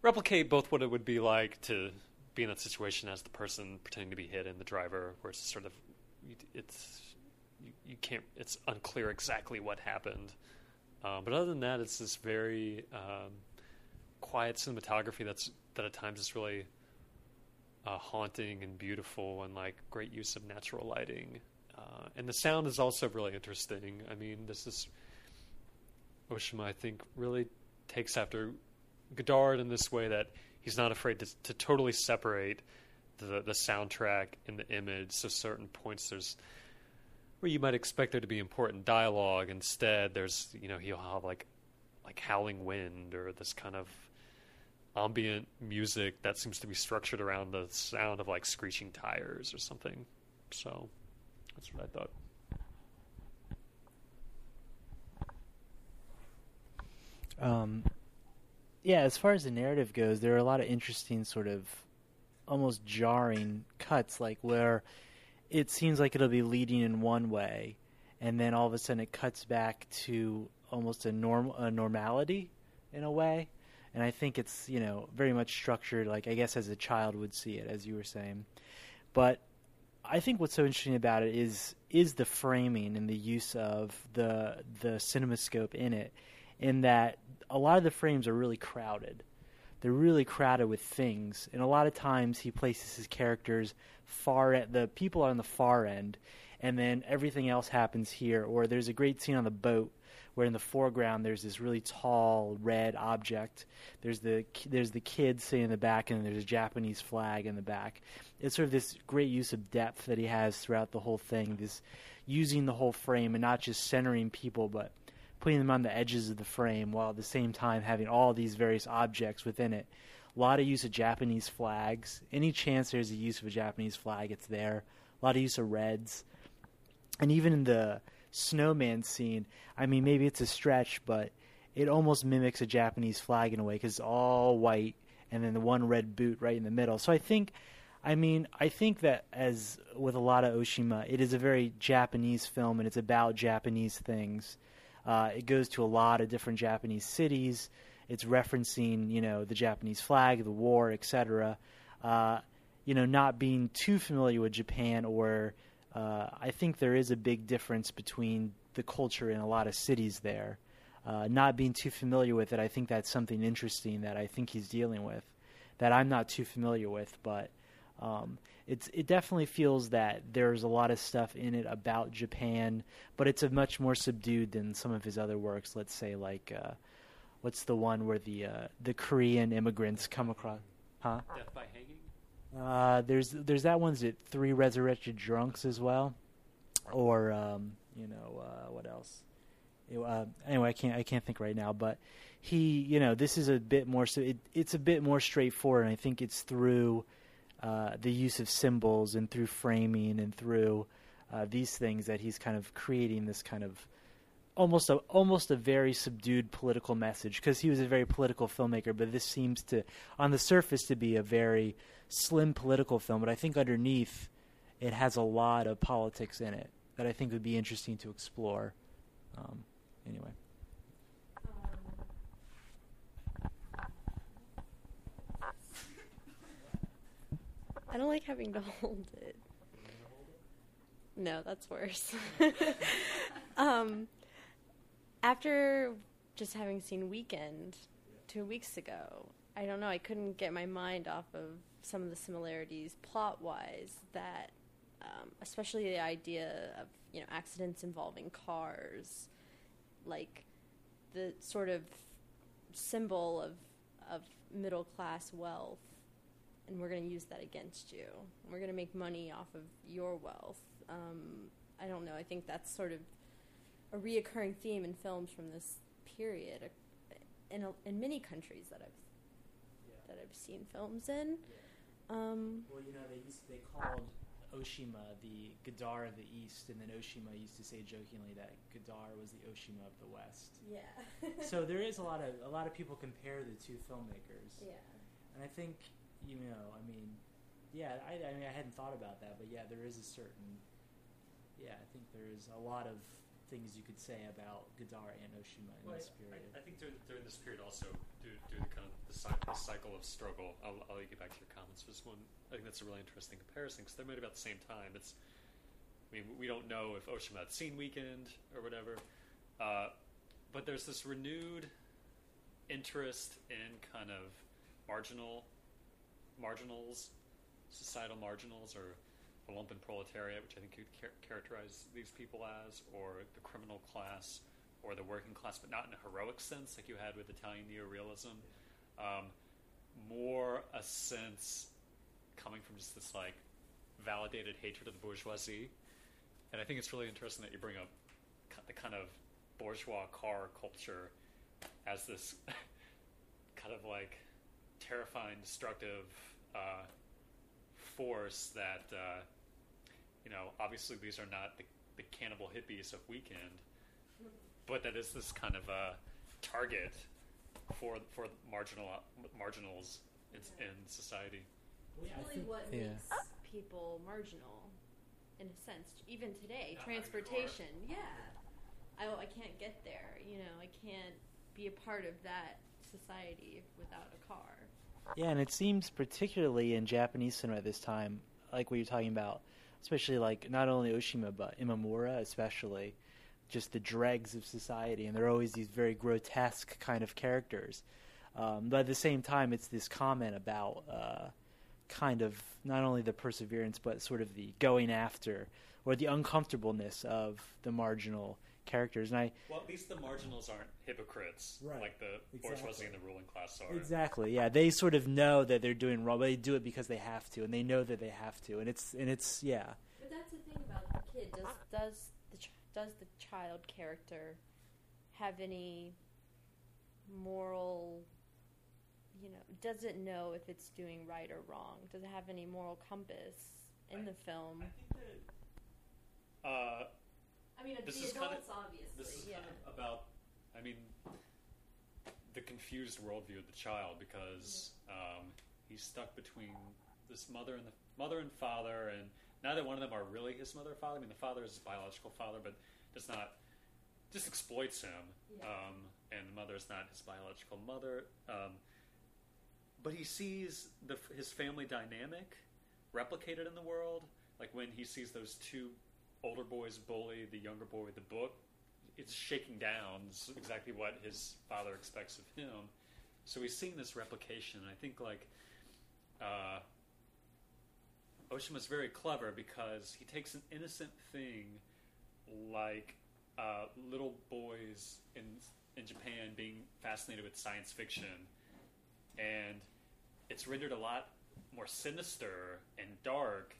Speaker 9: replicate both what it would be like to be in that situation as the person pretending to be hit and the driver, where it's sort of it's you, you can't it's unclear exactly what happened. Uh, but other than that, it's this very um, quiet cinematography that's that at times is really uh, haunting and beautiful and like great use of natural lighting. Uh, and the sound is also really interesting. I mean, this is Oshima, I think, really takes after Godard in this way that he's not afraid to, to totally separate the the soundtrack and the image. So certain points there's where you might expect there to be important dialogue. Instead, there's you know he'll have like like howling wind or this kind of ambient music that seems to be structured around the sound of like screeching tires or something. So that's what I thought.
Speaker 7: Um, yeah, as far as the narrative goes, there are a lot of interesting, sort of almost jarring cuts, like where it seems like it'll be leading in one way, and then all of a sudden it cuts back to almost a norm a normality in a way. And I think it's you know very much structured, like I guess as a child would see it, as you were saying. But I think what's so interesting about it is is the framing and the use of the the cinemascope in it, in that a lot of the frames are really crowded. They're really crowded with things, and a lot of times he places his characters far at the people are on the far end, and then everything else happens here. Or there's a great scene on the boat where in the foreground there's this really tall red object. There's the there's the kid sitting in the back, and there's a Japanese flag in the back. It's sort of this great use of depth that he has throughout the whole thing. This using the whole frame and not just centering people, but putting them on the edges of the frame while at the same time having all these various objects within it. A lot of use of Japanese flags. Any chance there's a use of a Japanese flag, it's there. A lot of use of reds. And even in the snowman scene, I mean, maybe it's a stretch, but it almost mimics a Japanese flag in a way because it's all white and then the one red boot right in the middle. So I think, I mean, I think that as with a lot of Oshima, it is a very Japanese film and it's about Japanese things. Uh, it goes to a lot of different Japanese cities. It's referencing, you know, the Japanese flag, the war, etc. Uh, you know, not being too familiar with Japan, or uh, I think there is a big difference between the culture in a lot of cities there. Uh, not being too familiar with it, I think that's something interesting that I think he's dealing with, that I'm not too familiar with, but. Um, it's it definitely feels that there's a lot of stuff in it about Japan, but it's a much more subdued than some of his other works. Let's say like uh, what's the one where the uh, the Korean immigrants come across? Huh?
Speaker 9: Death by hanging.
Speaker 7: Uh, there's there's that one's at Three Resurrected Drunks as well, or um, you know uh, what else? Uh, anyway, I can't I can't think right now, but he you know this is a bit more so it, it's a bit more straightforward, I think it's through uh, the use of symbols and through framing and through uh, these things that he's kind of creating this kind of almost a almost a very subdued political message because he was a very political filmmaker but this seems to on the surface to be a very slim political film but i think underneath it has a lot of politics in it that i think would be interesting to explore um, anyway
Speaker 8: I don't like having to hold it. No, that's worse. *laughs* um, after just having seen Weekend two weeks ago, I don't know. I couldn't get my mind off of some of the similarities plot-wise. That, um, especially the idea of you know accidents involving cars, like the sort of symbol of of middle class wealth and we're going to use that against you. We're going to make money off of your wealth. Um, I don't know. I think that's sort of a reoccurring theme in films from this period, uh, in a, in many countries that I've that I've seen films in.
Speaker 7: Um, well, you know, they used, they called Oshima, the Godard of the East, and then Oshima used to say jokingly that Godard was the Oshima of the West.
Speaker 8: Yeah. *laughs*
Speaker 7: so there is a lot of a lot of people compare the two filmmakers,
Speaker 8: Yeah.
Speaker 7: and I think you know, I mean, yeah, I, I mean, I hadn't thought about that, but yeah, there is a certain, yeah, I think there is a lot of things you could say about Godard and Oshima in
Speaker 9: Well,
Speaker 7: this period.
Speaker 9: I, I think during, during this period also, due, due to the, cy- the cycle of struggle, I'll, I'll get back to your comments for this one. I think that's a really interesting comparison because they're made about the same time. It's, I mean, we don't know if Oshima had seen Weekend or whatever, uh, but there's this renewed interest in kind of marginal, marginals, societal marginals, or the lumpen proletariat, which I think you could char- characterize these people as, or the criminal class, or the working class, but not in a heroic sense like you had with Italian neorealism. Um, more a sense coming from just this like validated hatred of the bourgeoisie. And I think it's really interesting that you bring up the kind of bourgeois car culture as this *laughs* kind of like terrifying, destructive uh, force that, uh, you know, obviously these are not the, the cannibal hippies of Weekend, but that is this kind of a target for for marginal marginals in, in society.
Speaker 8: It's really what
Speaker 7: yeah.
Speaker 8: makes oh. people marginal, in a sense. Even today,
Speaker 9: Not having a car.
Speaker 8: transportation. Yeah, I I can't get there. You know, I can't be a part of that society without a car.
Speaker 7: Yeah, and it seems particularly in Japanese cinema at this time, like what you're talking about, especially like not only Oshima but Imamura, especially, just the dregs of society, and they're always these very grotesque kind of characters. Um, but at the same time, it's this comment about uh, kind of not only the perseverance but sort of the going after or the uncomfortableness of the marginal characters. And I
Speaker 9: Well, at least the marginals aren't hypocrites
Speaker 7: Right.
Speaker 9: like the
Speaker 7: Exactly.
Speaker 9: bourgeoisie and the ruling class are.
Speaker 7: Exactly. Yeah, they sort of know that they're doing wrong, but they do it because they have to, and they know that they have to, and it's and it's yeah.
Speaker 8: But that's the thing about the kid. Does does the ch- does the child character have any moral? You know, does it know if it's doing right or wrong? Does it have any moral compass in
Speaker 9: I-
Speaker 8: the film?
Speaker 9: I think that. Uh,
Speaker 8: I mean,
Speaker 9: this
Speaker 8: the
Speaker 9: is kind of
Speaker 8: obviously.
Speaker 9: this is
Speaker 8: yeah.
Speaker 9: kind of about. I mean, the confused worldview of the child because um, he's stuck between this mother and the mother and father, and neither one of them are really his mother or father. I mean, the father is his biological father, but does not just exploits him,
Speaker 8: Yeah.
Speaker 9: um, and the mother is not his biological mother. Um, but he sees the, his family dynamic replicated in the world. Like when he sees those two older boys bully the younger boy with the book, it's shaking down. It's exactly what his father expects of him. So he's seeing this replication. And I think like uh, Oshima's very clever because he takes an innocent thing like uh, little boys in in Japan being fascinated with science fiction, and it's rendered a lot more sinister and dark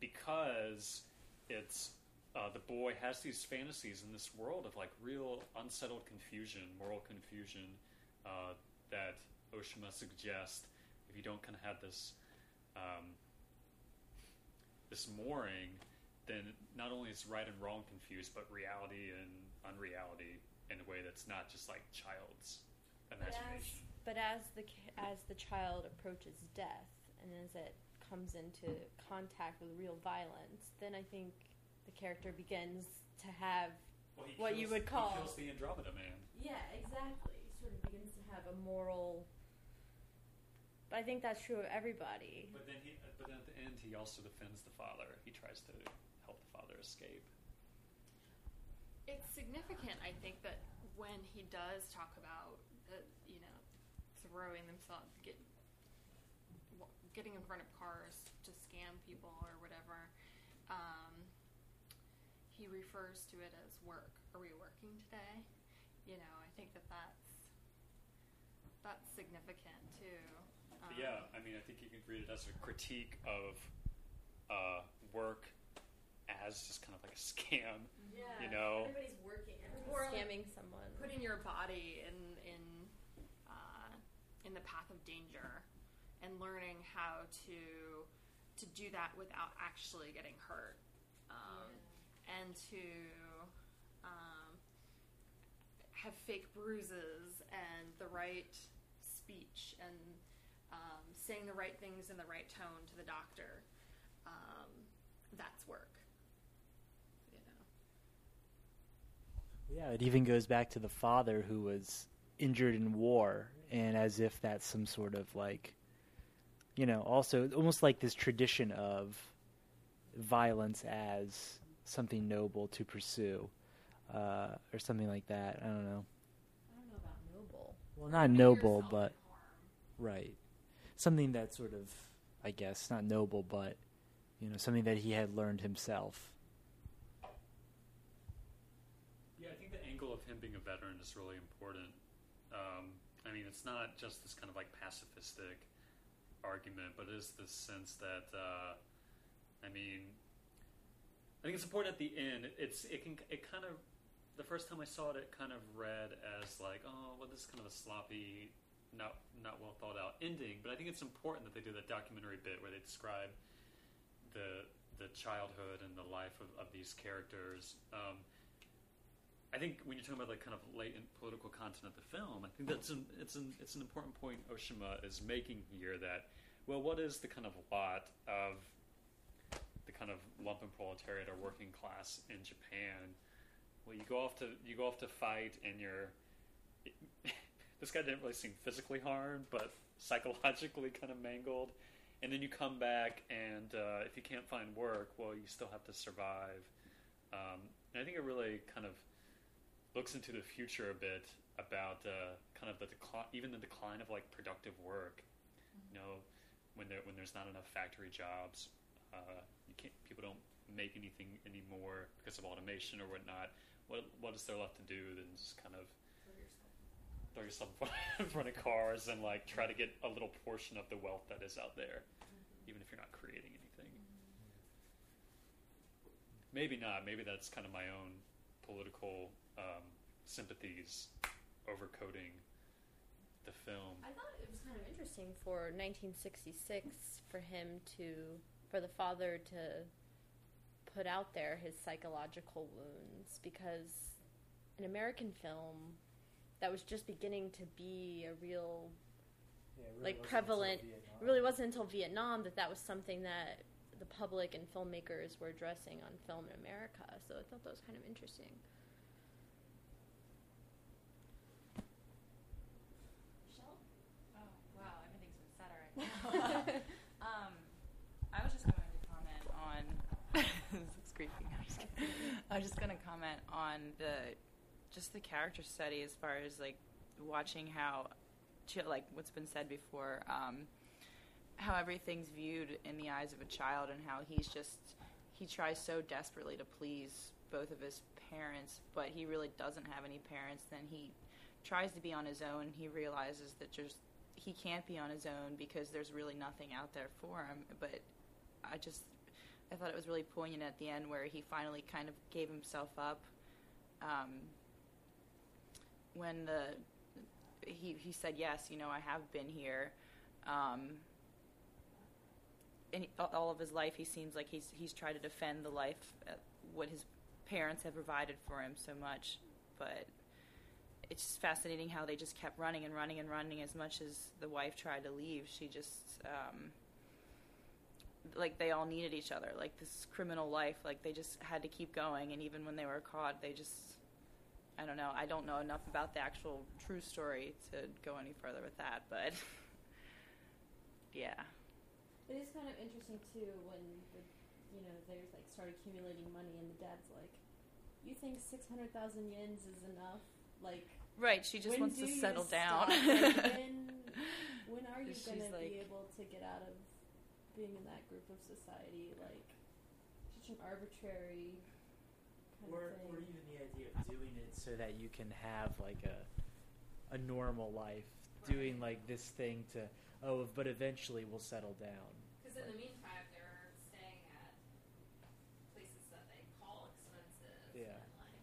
Speaker 9: because it's uh, the boy has these fantasies in this world of like real unsettled confusion, moral confusion uh, that Oshima suggests. If you don't kind of have this um, this mooring, then not only is right and wrong confused, but reality and unreality in a way that's not just like child's
Speaker 8: But as, but as the as the child approaches death and as it comes into contact with real violence, then I think the character begins to have
Speaker 9: Well,
Speaker 8: what you would call-
Speaker 9: he kills the Andromeda man.
Speaker 8: yeah exactly sort of begins to have a moral. But I think that's true of everybody.
Speaker 9: But then he, but then at the end, he also defends the father. He tries to help the father escape.
Speaker 10: It's significant, I think, that when he does talk about the, you know, throwing themselves, get, getting in front of cars to scam people or whatever, um, he refers to it as work. Are we working today? You know, I think that that's that's significant too. Um,
Speaker 9: yeah, I mean, I think you can read it as a critique of uh, work as just kind of like a *laughs* scam.
Speaker 8: Yeah,
Speaker 9: You know?
Speaker 8: everybody's working.
Speaker 10: Or,
Speaker 8: Everybody's
Speaker 10: like,
Speaker 8: scamming someone.
Speaker 10: putting your body in in uh, in the path of danger and learning how to to do that without actually getting hurt, um, and to um, have fake bruises and the right speech and um, saying the right things in the right tone to the doctor. Um, that's work. You know.
Speaker 7: Yeah, it even goes back to the father who was injured in war, and as if that's some sort of like, you know, also almost like this tradition of violence as something noble to pursue, uh, or something like that. I don't know.
Speaker 8: I don't know about noble.
Speaker 7: Well, not noble, but right, something that sort of, I guess, not noble, but you know, something that he had learned himself.
Speaker 9: Yeah, I think the angle of him being a veteran is really important. Um, I mean, it's not just this kind of like pacifistic argument, but it is this sense that, uh, I mean, I think it's important at the end. It's it can it kind of the first time I saw it, it kind of read as like, oh, well, this is kind of a sloppy, not not well thought out ending. But I think it's important that they do that documentary bit where they describe the the childhood and the life of, of these characters. Um, I think when you're talking about like kind of latent political content of the film, I think that's an, it's an it's an important point Oshima is making here. That well, what is the kind of lot of the kind of lumpen proletariat or working class in Japan? Well, you go off to you go off to fight, and you're this guy didn't really seem physically harmed, but psychologically kind of mangled. And then you come back, and uh, if you can't find work, well, you still have to survive. Um, and I think it really kind of looks into the future a bit about uh, kind of the decline, even the decline of like productive work. You know, when there when there's not enough factory jobs, uh, you can't people don't make anything anymore because of automation or whatnot. What what is there left to do than just kind of throw yourself *laughs* in front of cars and like try to get a little portion of the wealth that is out there, even if you're not creating anything. Maybe not. Maybe that's kind of my own political um, sympathies overcoding the film.
Speaker 8: I thought it was kind of interesting for 1966 for him to, for the father to put out there his psychological wounds because an American film that was just beginning to be a real like prevalent it really wasn't until Vietnam that that was something that the public and filmmakers were addressing on film in America so I thought that was kind of interesting
Speaker 11: Oh, wow, everything's been said already. *laughs* *laughs* um, I was just going to comment on. *laughs* this is creepy. I'm just kidding. I was just going to comment on the just the character study as far as like watching how, like what's been said before, um, how everything's viewed in the eyes of a child and how he's just he tries so desperately to please both of his parents, but he really doesn't have any parents. Then he tries to be on his own. He realizes that just he can't be on his own because there's really nothing out there for him. But I just I thought it was really poignant at the end where he finally kind of gave himself up. Um, when the he he said yes, you know I have been here. Um, and all of his life, he seems like he's he's tried to defend the life, uh, what his parents have provided for him so much. But it's just fascinating how they just kept running and running and running. As much as the wife tried to leave, she just um, like they all needed each other. Like this criminal life, like they just had to keep going. And even when they were caught, they just I don't know. I don't know enough about the actual true story to go any further with that, but *laughs* yeah.
Speaker 8: It is kind of interesting too when the, you know they like start accumulating money and the dad's like, "You think six hundred thousand yens is enough?" Like,
Speaker 11: right? She just wants to settle down.
Speaker 8: Like, when *laughs* when are you gonna
Speaker 11: like-
Speaker 8: be able to get out of being in that group of society? Like, such an arbitrary
Speaker 7: or,
Speaker 8: of thing.
Speaker 7: or even the idea of doing it so that you can have like a a normal life doing like this thing to oh but eventually we'll settle down
Speaker 10: Because in the meantime, they're staying at places that they call expensive.
Speaker 7: Yeah.
Speaker 10: And like,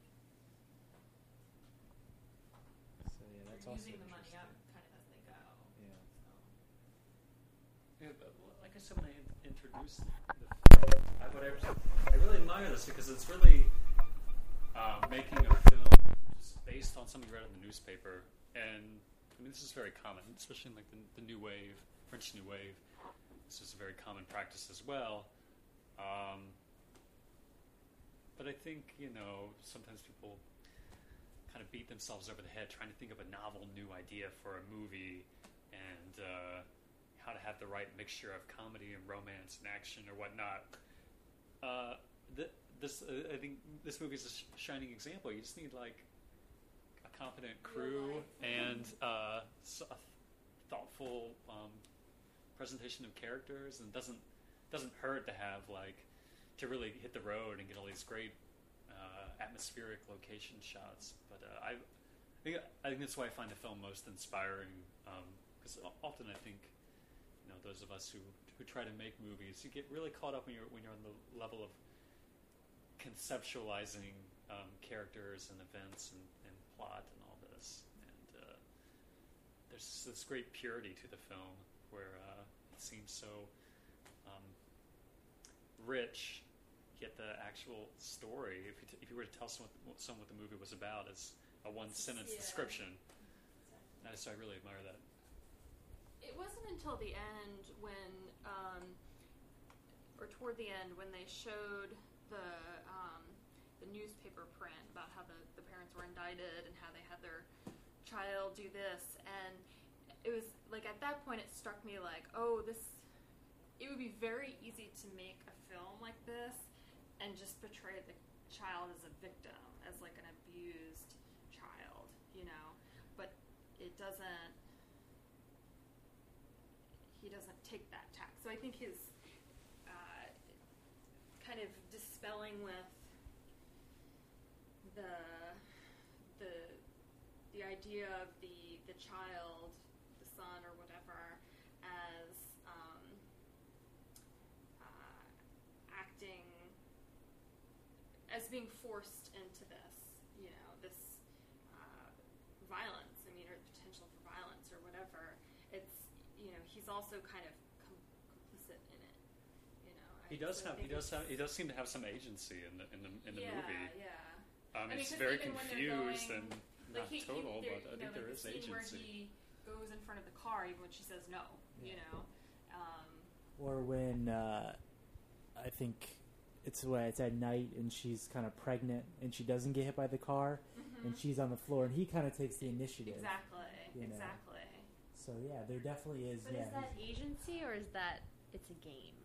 Speaker 7: so yeah that's
Speaker 10: they're
Speaker 7: also
Speaker 10: using the money
Speaker 7: interesting.
Speaker 10: up kind of as they go.
Speaker 7: yeah
Speaker 10: So.
Speaker 9: Yeah, but like I said when I in- introduced the I, what I, I really admire this because it's really uh, making a film just based on something you read in the newspaper, and I mean this is very common, especially in like the, the new wave, French New Wave. This is a very common practice as well. Um, but I think you know sometimes people kind of beat themselves over the head trying to think of a novel new idea for a movie and uh, how to have the right mixture of comedy and romance and action or whatnot. Uh, th- this uh, I think this movie is a sh- shining example. You just need like a competent crew and uh, s- a thoughtful um, presentation of characters, and doesn't doesn't hurt to have like to really hit the road and get all these great uh, atmospheric location shots. But uh, I, I think I think that's why I find the film most inspiring because often I think you know those of us who who try to make movies you get really caught up when you're when you're on the level of conceptualizing um, characters and events and, and plot and all this. And uh, there's this great purity to the film where uh, it seems so um, rich yet the actual story if you, t- if you were to tell someone, someone what the movie was about as a one sentence
Speaker 10: Yeah.
Speaker 9: description. I, so I really admire that.
Speaker 10: It wasn't until the end when, um, or toward the end, when they showed the the newspaper print about how the, the parents were indicted and how they had their child do this, and it was like at that point it struck me like, oh, this. It would be very easy to make a film like this and just portray the child as a victim, as like an abused child, you know, but it doesn't he doesn't take that tack. So I think his uh, kind of dispelling with the the the idea of the the child, the son or whatever, as um, uh, acting as being forced into this, you know, this uh, violence. I mean, or the potential for violence or whatever. It's you know he's also kind of com- complicit in it. You know,
Speaker 9: He does have. He does have. He does seem to have some agency in the in the in the
Speaker 10: yeah,
Speaker 9: movie.
Speaker 10: Yeah, I mean,
Speaker 9: it's
Speaker 10: 'cause
Speaker 9: very
Speaker 10: even when they're
Speaker 9: confused
Speaker 10: going-
Speaker 9: and
Speaker 10: like
Speaker 9: not
Speaker 10: he, he-
Speaker 9: total,
Speaker 10: there-
Speaker 9: but I
Speaker 10: you know,
Speaker 9: think
Speaker 10: like
Speaker 9: there
Speaker 10: the
Speaker 9: is
Speaker 10: scene Where he goes in front of the car, even when she says no. You know. Um,
Speaker 7: Or when uh, I think it's when it's at night and she's kind of pregnant and she doesn't get hit by the car and
Speaker 10: Mhm.
Speaker 7: she's on the floor and he kind of takes the initiative.
Speaker 10: exactly.
Speaker 7: you know.
Speaker 10: Exactly.
Speaker 7: So yeah, there definitely is.
Speaker 8: But
Speaker 7: yeah,
Speaker 8: is that agency or is that it's a game?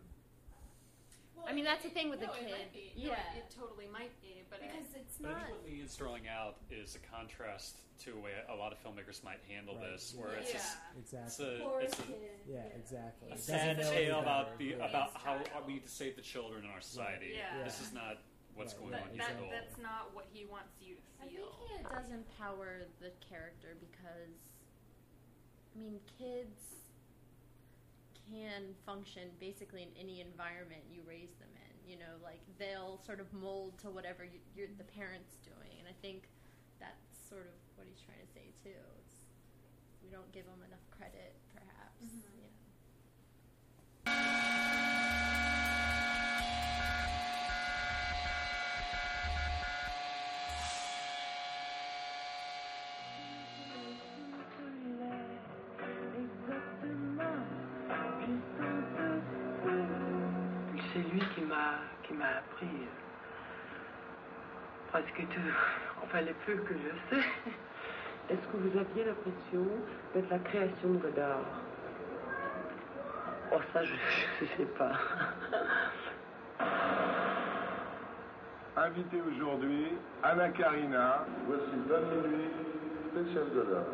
Speaker 10: Well,
Speaker 8: I mean, that's the thing with
Speaker 10: no,
Speaker 8: the
Speaker 10: it
Speaker 8: kid.
Speaker 10: might be. No,
Speaker 8: Yeah.
Speaker 10: it, it totally might be, but
Speaker 8: Because
Speaker 10: it,
Speaker 8: it's
Speaker 9: But I
Speaker 8: not.
Speaker 9: think what Lee is throwing out is a contrast to a way a lot of filmmakers might handle
Speaker 7: Right,
Speaker 9: this,
Speaker 7: yeah.
Speaker 9: where it's
Speaker 10: Yeah.
Speaker 9: just
Speaker 7: exactly.
Speaker 9: it's a it's a,
Speaker 8: kid.
Speaker 7: yeah, exactly.
Speaker 9: a sad tale about the
Speaker 7: Yeah.
Speaker 9: about
Speaker 10: His
Speaker 9: how we need to save the children in our society.
Speaker 10: Yeah.
Speaker 9: This is not what's
Speaker 7: Right.
Speaker 9: going
Speaker 10: that,
Speaker 9: on. He's
Speaker 10: that, that's not what he wants you to feel.
Speaker 8: I think it does empower the character because, I mean, kids can function basically in any environment you raise them in. You know, like they'll sort of mold to whatever you, you're, the parents doing, and I think that's sort of what he's trying to say too. It's we don't give them enough credit, perhaps.
Speaker 10: Mhm.
Speaker 12: Presque tout, enfin le peu que je sais. Est-ce que vous aviez l'impression d'être la création de Godard? Oh ça je ne sais pas. *laughs*
Speaker 13: Invité aujourd'hui, Anna Karina. Voici 20 minutes, spécial Godard.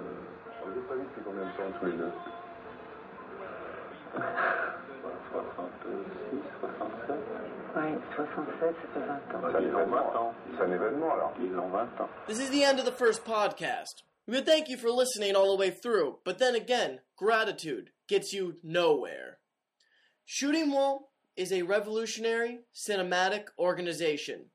Speaker 13: On ne pas vite, c'est combien de temps tous les deux? *laughs* 66, 67
Speaker 12: Oui, 67, ça fait 20 ans.
Speaker 13: Ça ils ont 20 ans. C'est un événement alors. Ils ont 20 ans.
Speaker 2: This is the end of the first podcast. We would thank you for listening all the way through, but then again, gratitude gets you nowhere. Shooting Wall is a revolutionary cinematic organization.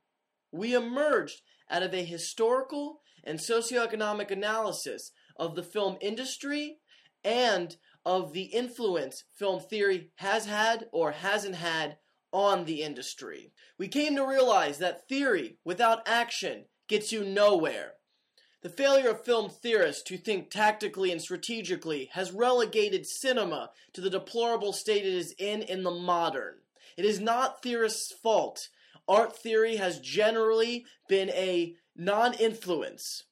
Speaker 2: We emerged out of a historical and socioeconomic analysis of the film industry and of the influence film theory has had or hasn't had on the industry. We came to realize that theory without action gets you nowhere. The failure of film theorists to think tactically and strategically has relegated cinema to the deplorable state it is in in the modern. It is not theorists' fault. Art theory has generally been a non influence.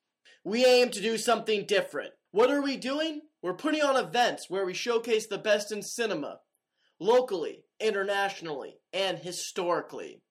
Speaker 2: We aim to do something different. What are we doing? We're putting on events where we showcase the best in cinema, locally, internationally, and historically.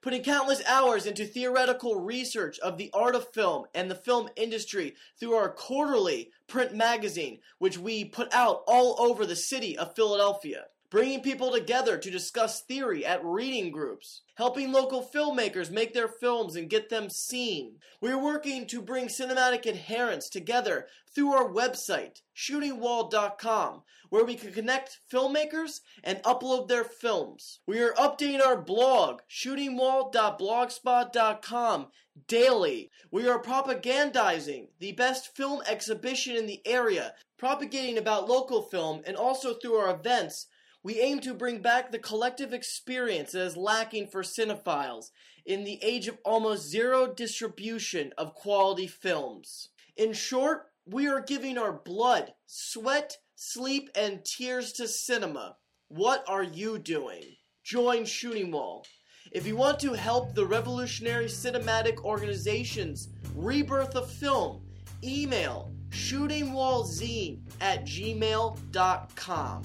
Speaker 2: Putting countless hours into theoretical research of the art of film and the film industry through our quarterly print magazine, which we put out all over the city of Philadelphia bringing people together to discuss theory at reading groups, helping local filmmakers make their films and get them seen. We're working to bring cinematic adherents together through our website, shootingwall.com, where we can connect filmmakers and upload their films. We are updating our blog, shootingwall.blogspot.com, daily. We are propagandizing the best film exhibition in the area, propagating about local film, and also through our events we aim to bring back the collective experience that is lacking for cinephiles in the age of almost zero distribution of quality films. In short, we are giving our blood, sweat, sleep, and tears to cinema. What are you doing? Join Shooting Wall. If you want to help the revolutionary cinematic organization's rebirth of film, email shootingwallzine at gmail.com.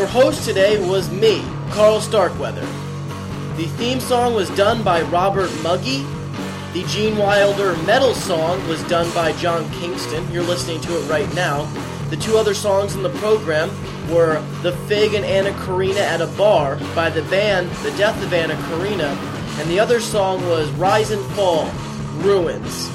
Speaker 2: Your host today was me, Carl Starkweather. The theme song was done by Robert Muggy. The Gene Wilder metal song was done by John Kingston. You're listening to it right now. The two other songs in the program were The Fig and Anna Karina at a Bar by the band The Death of Anna Karina, and the other song was Rise and Fall, Ruins.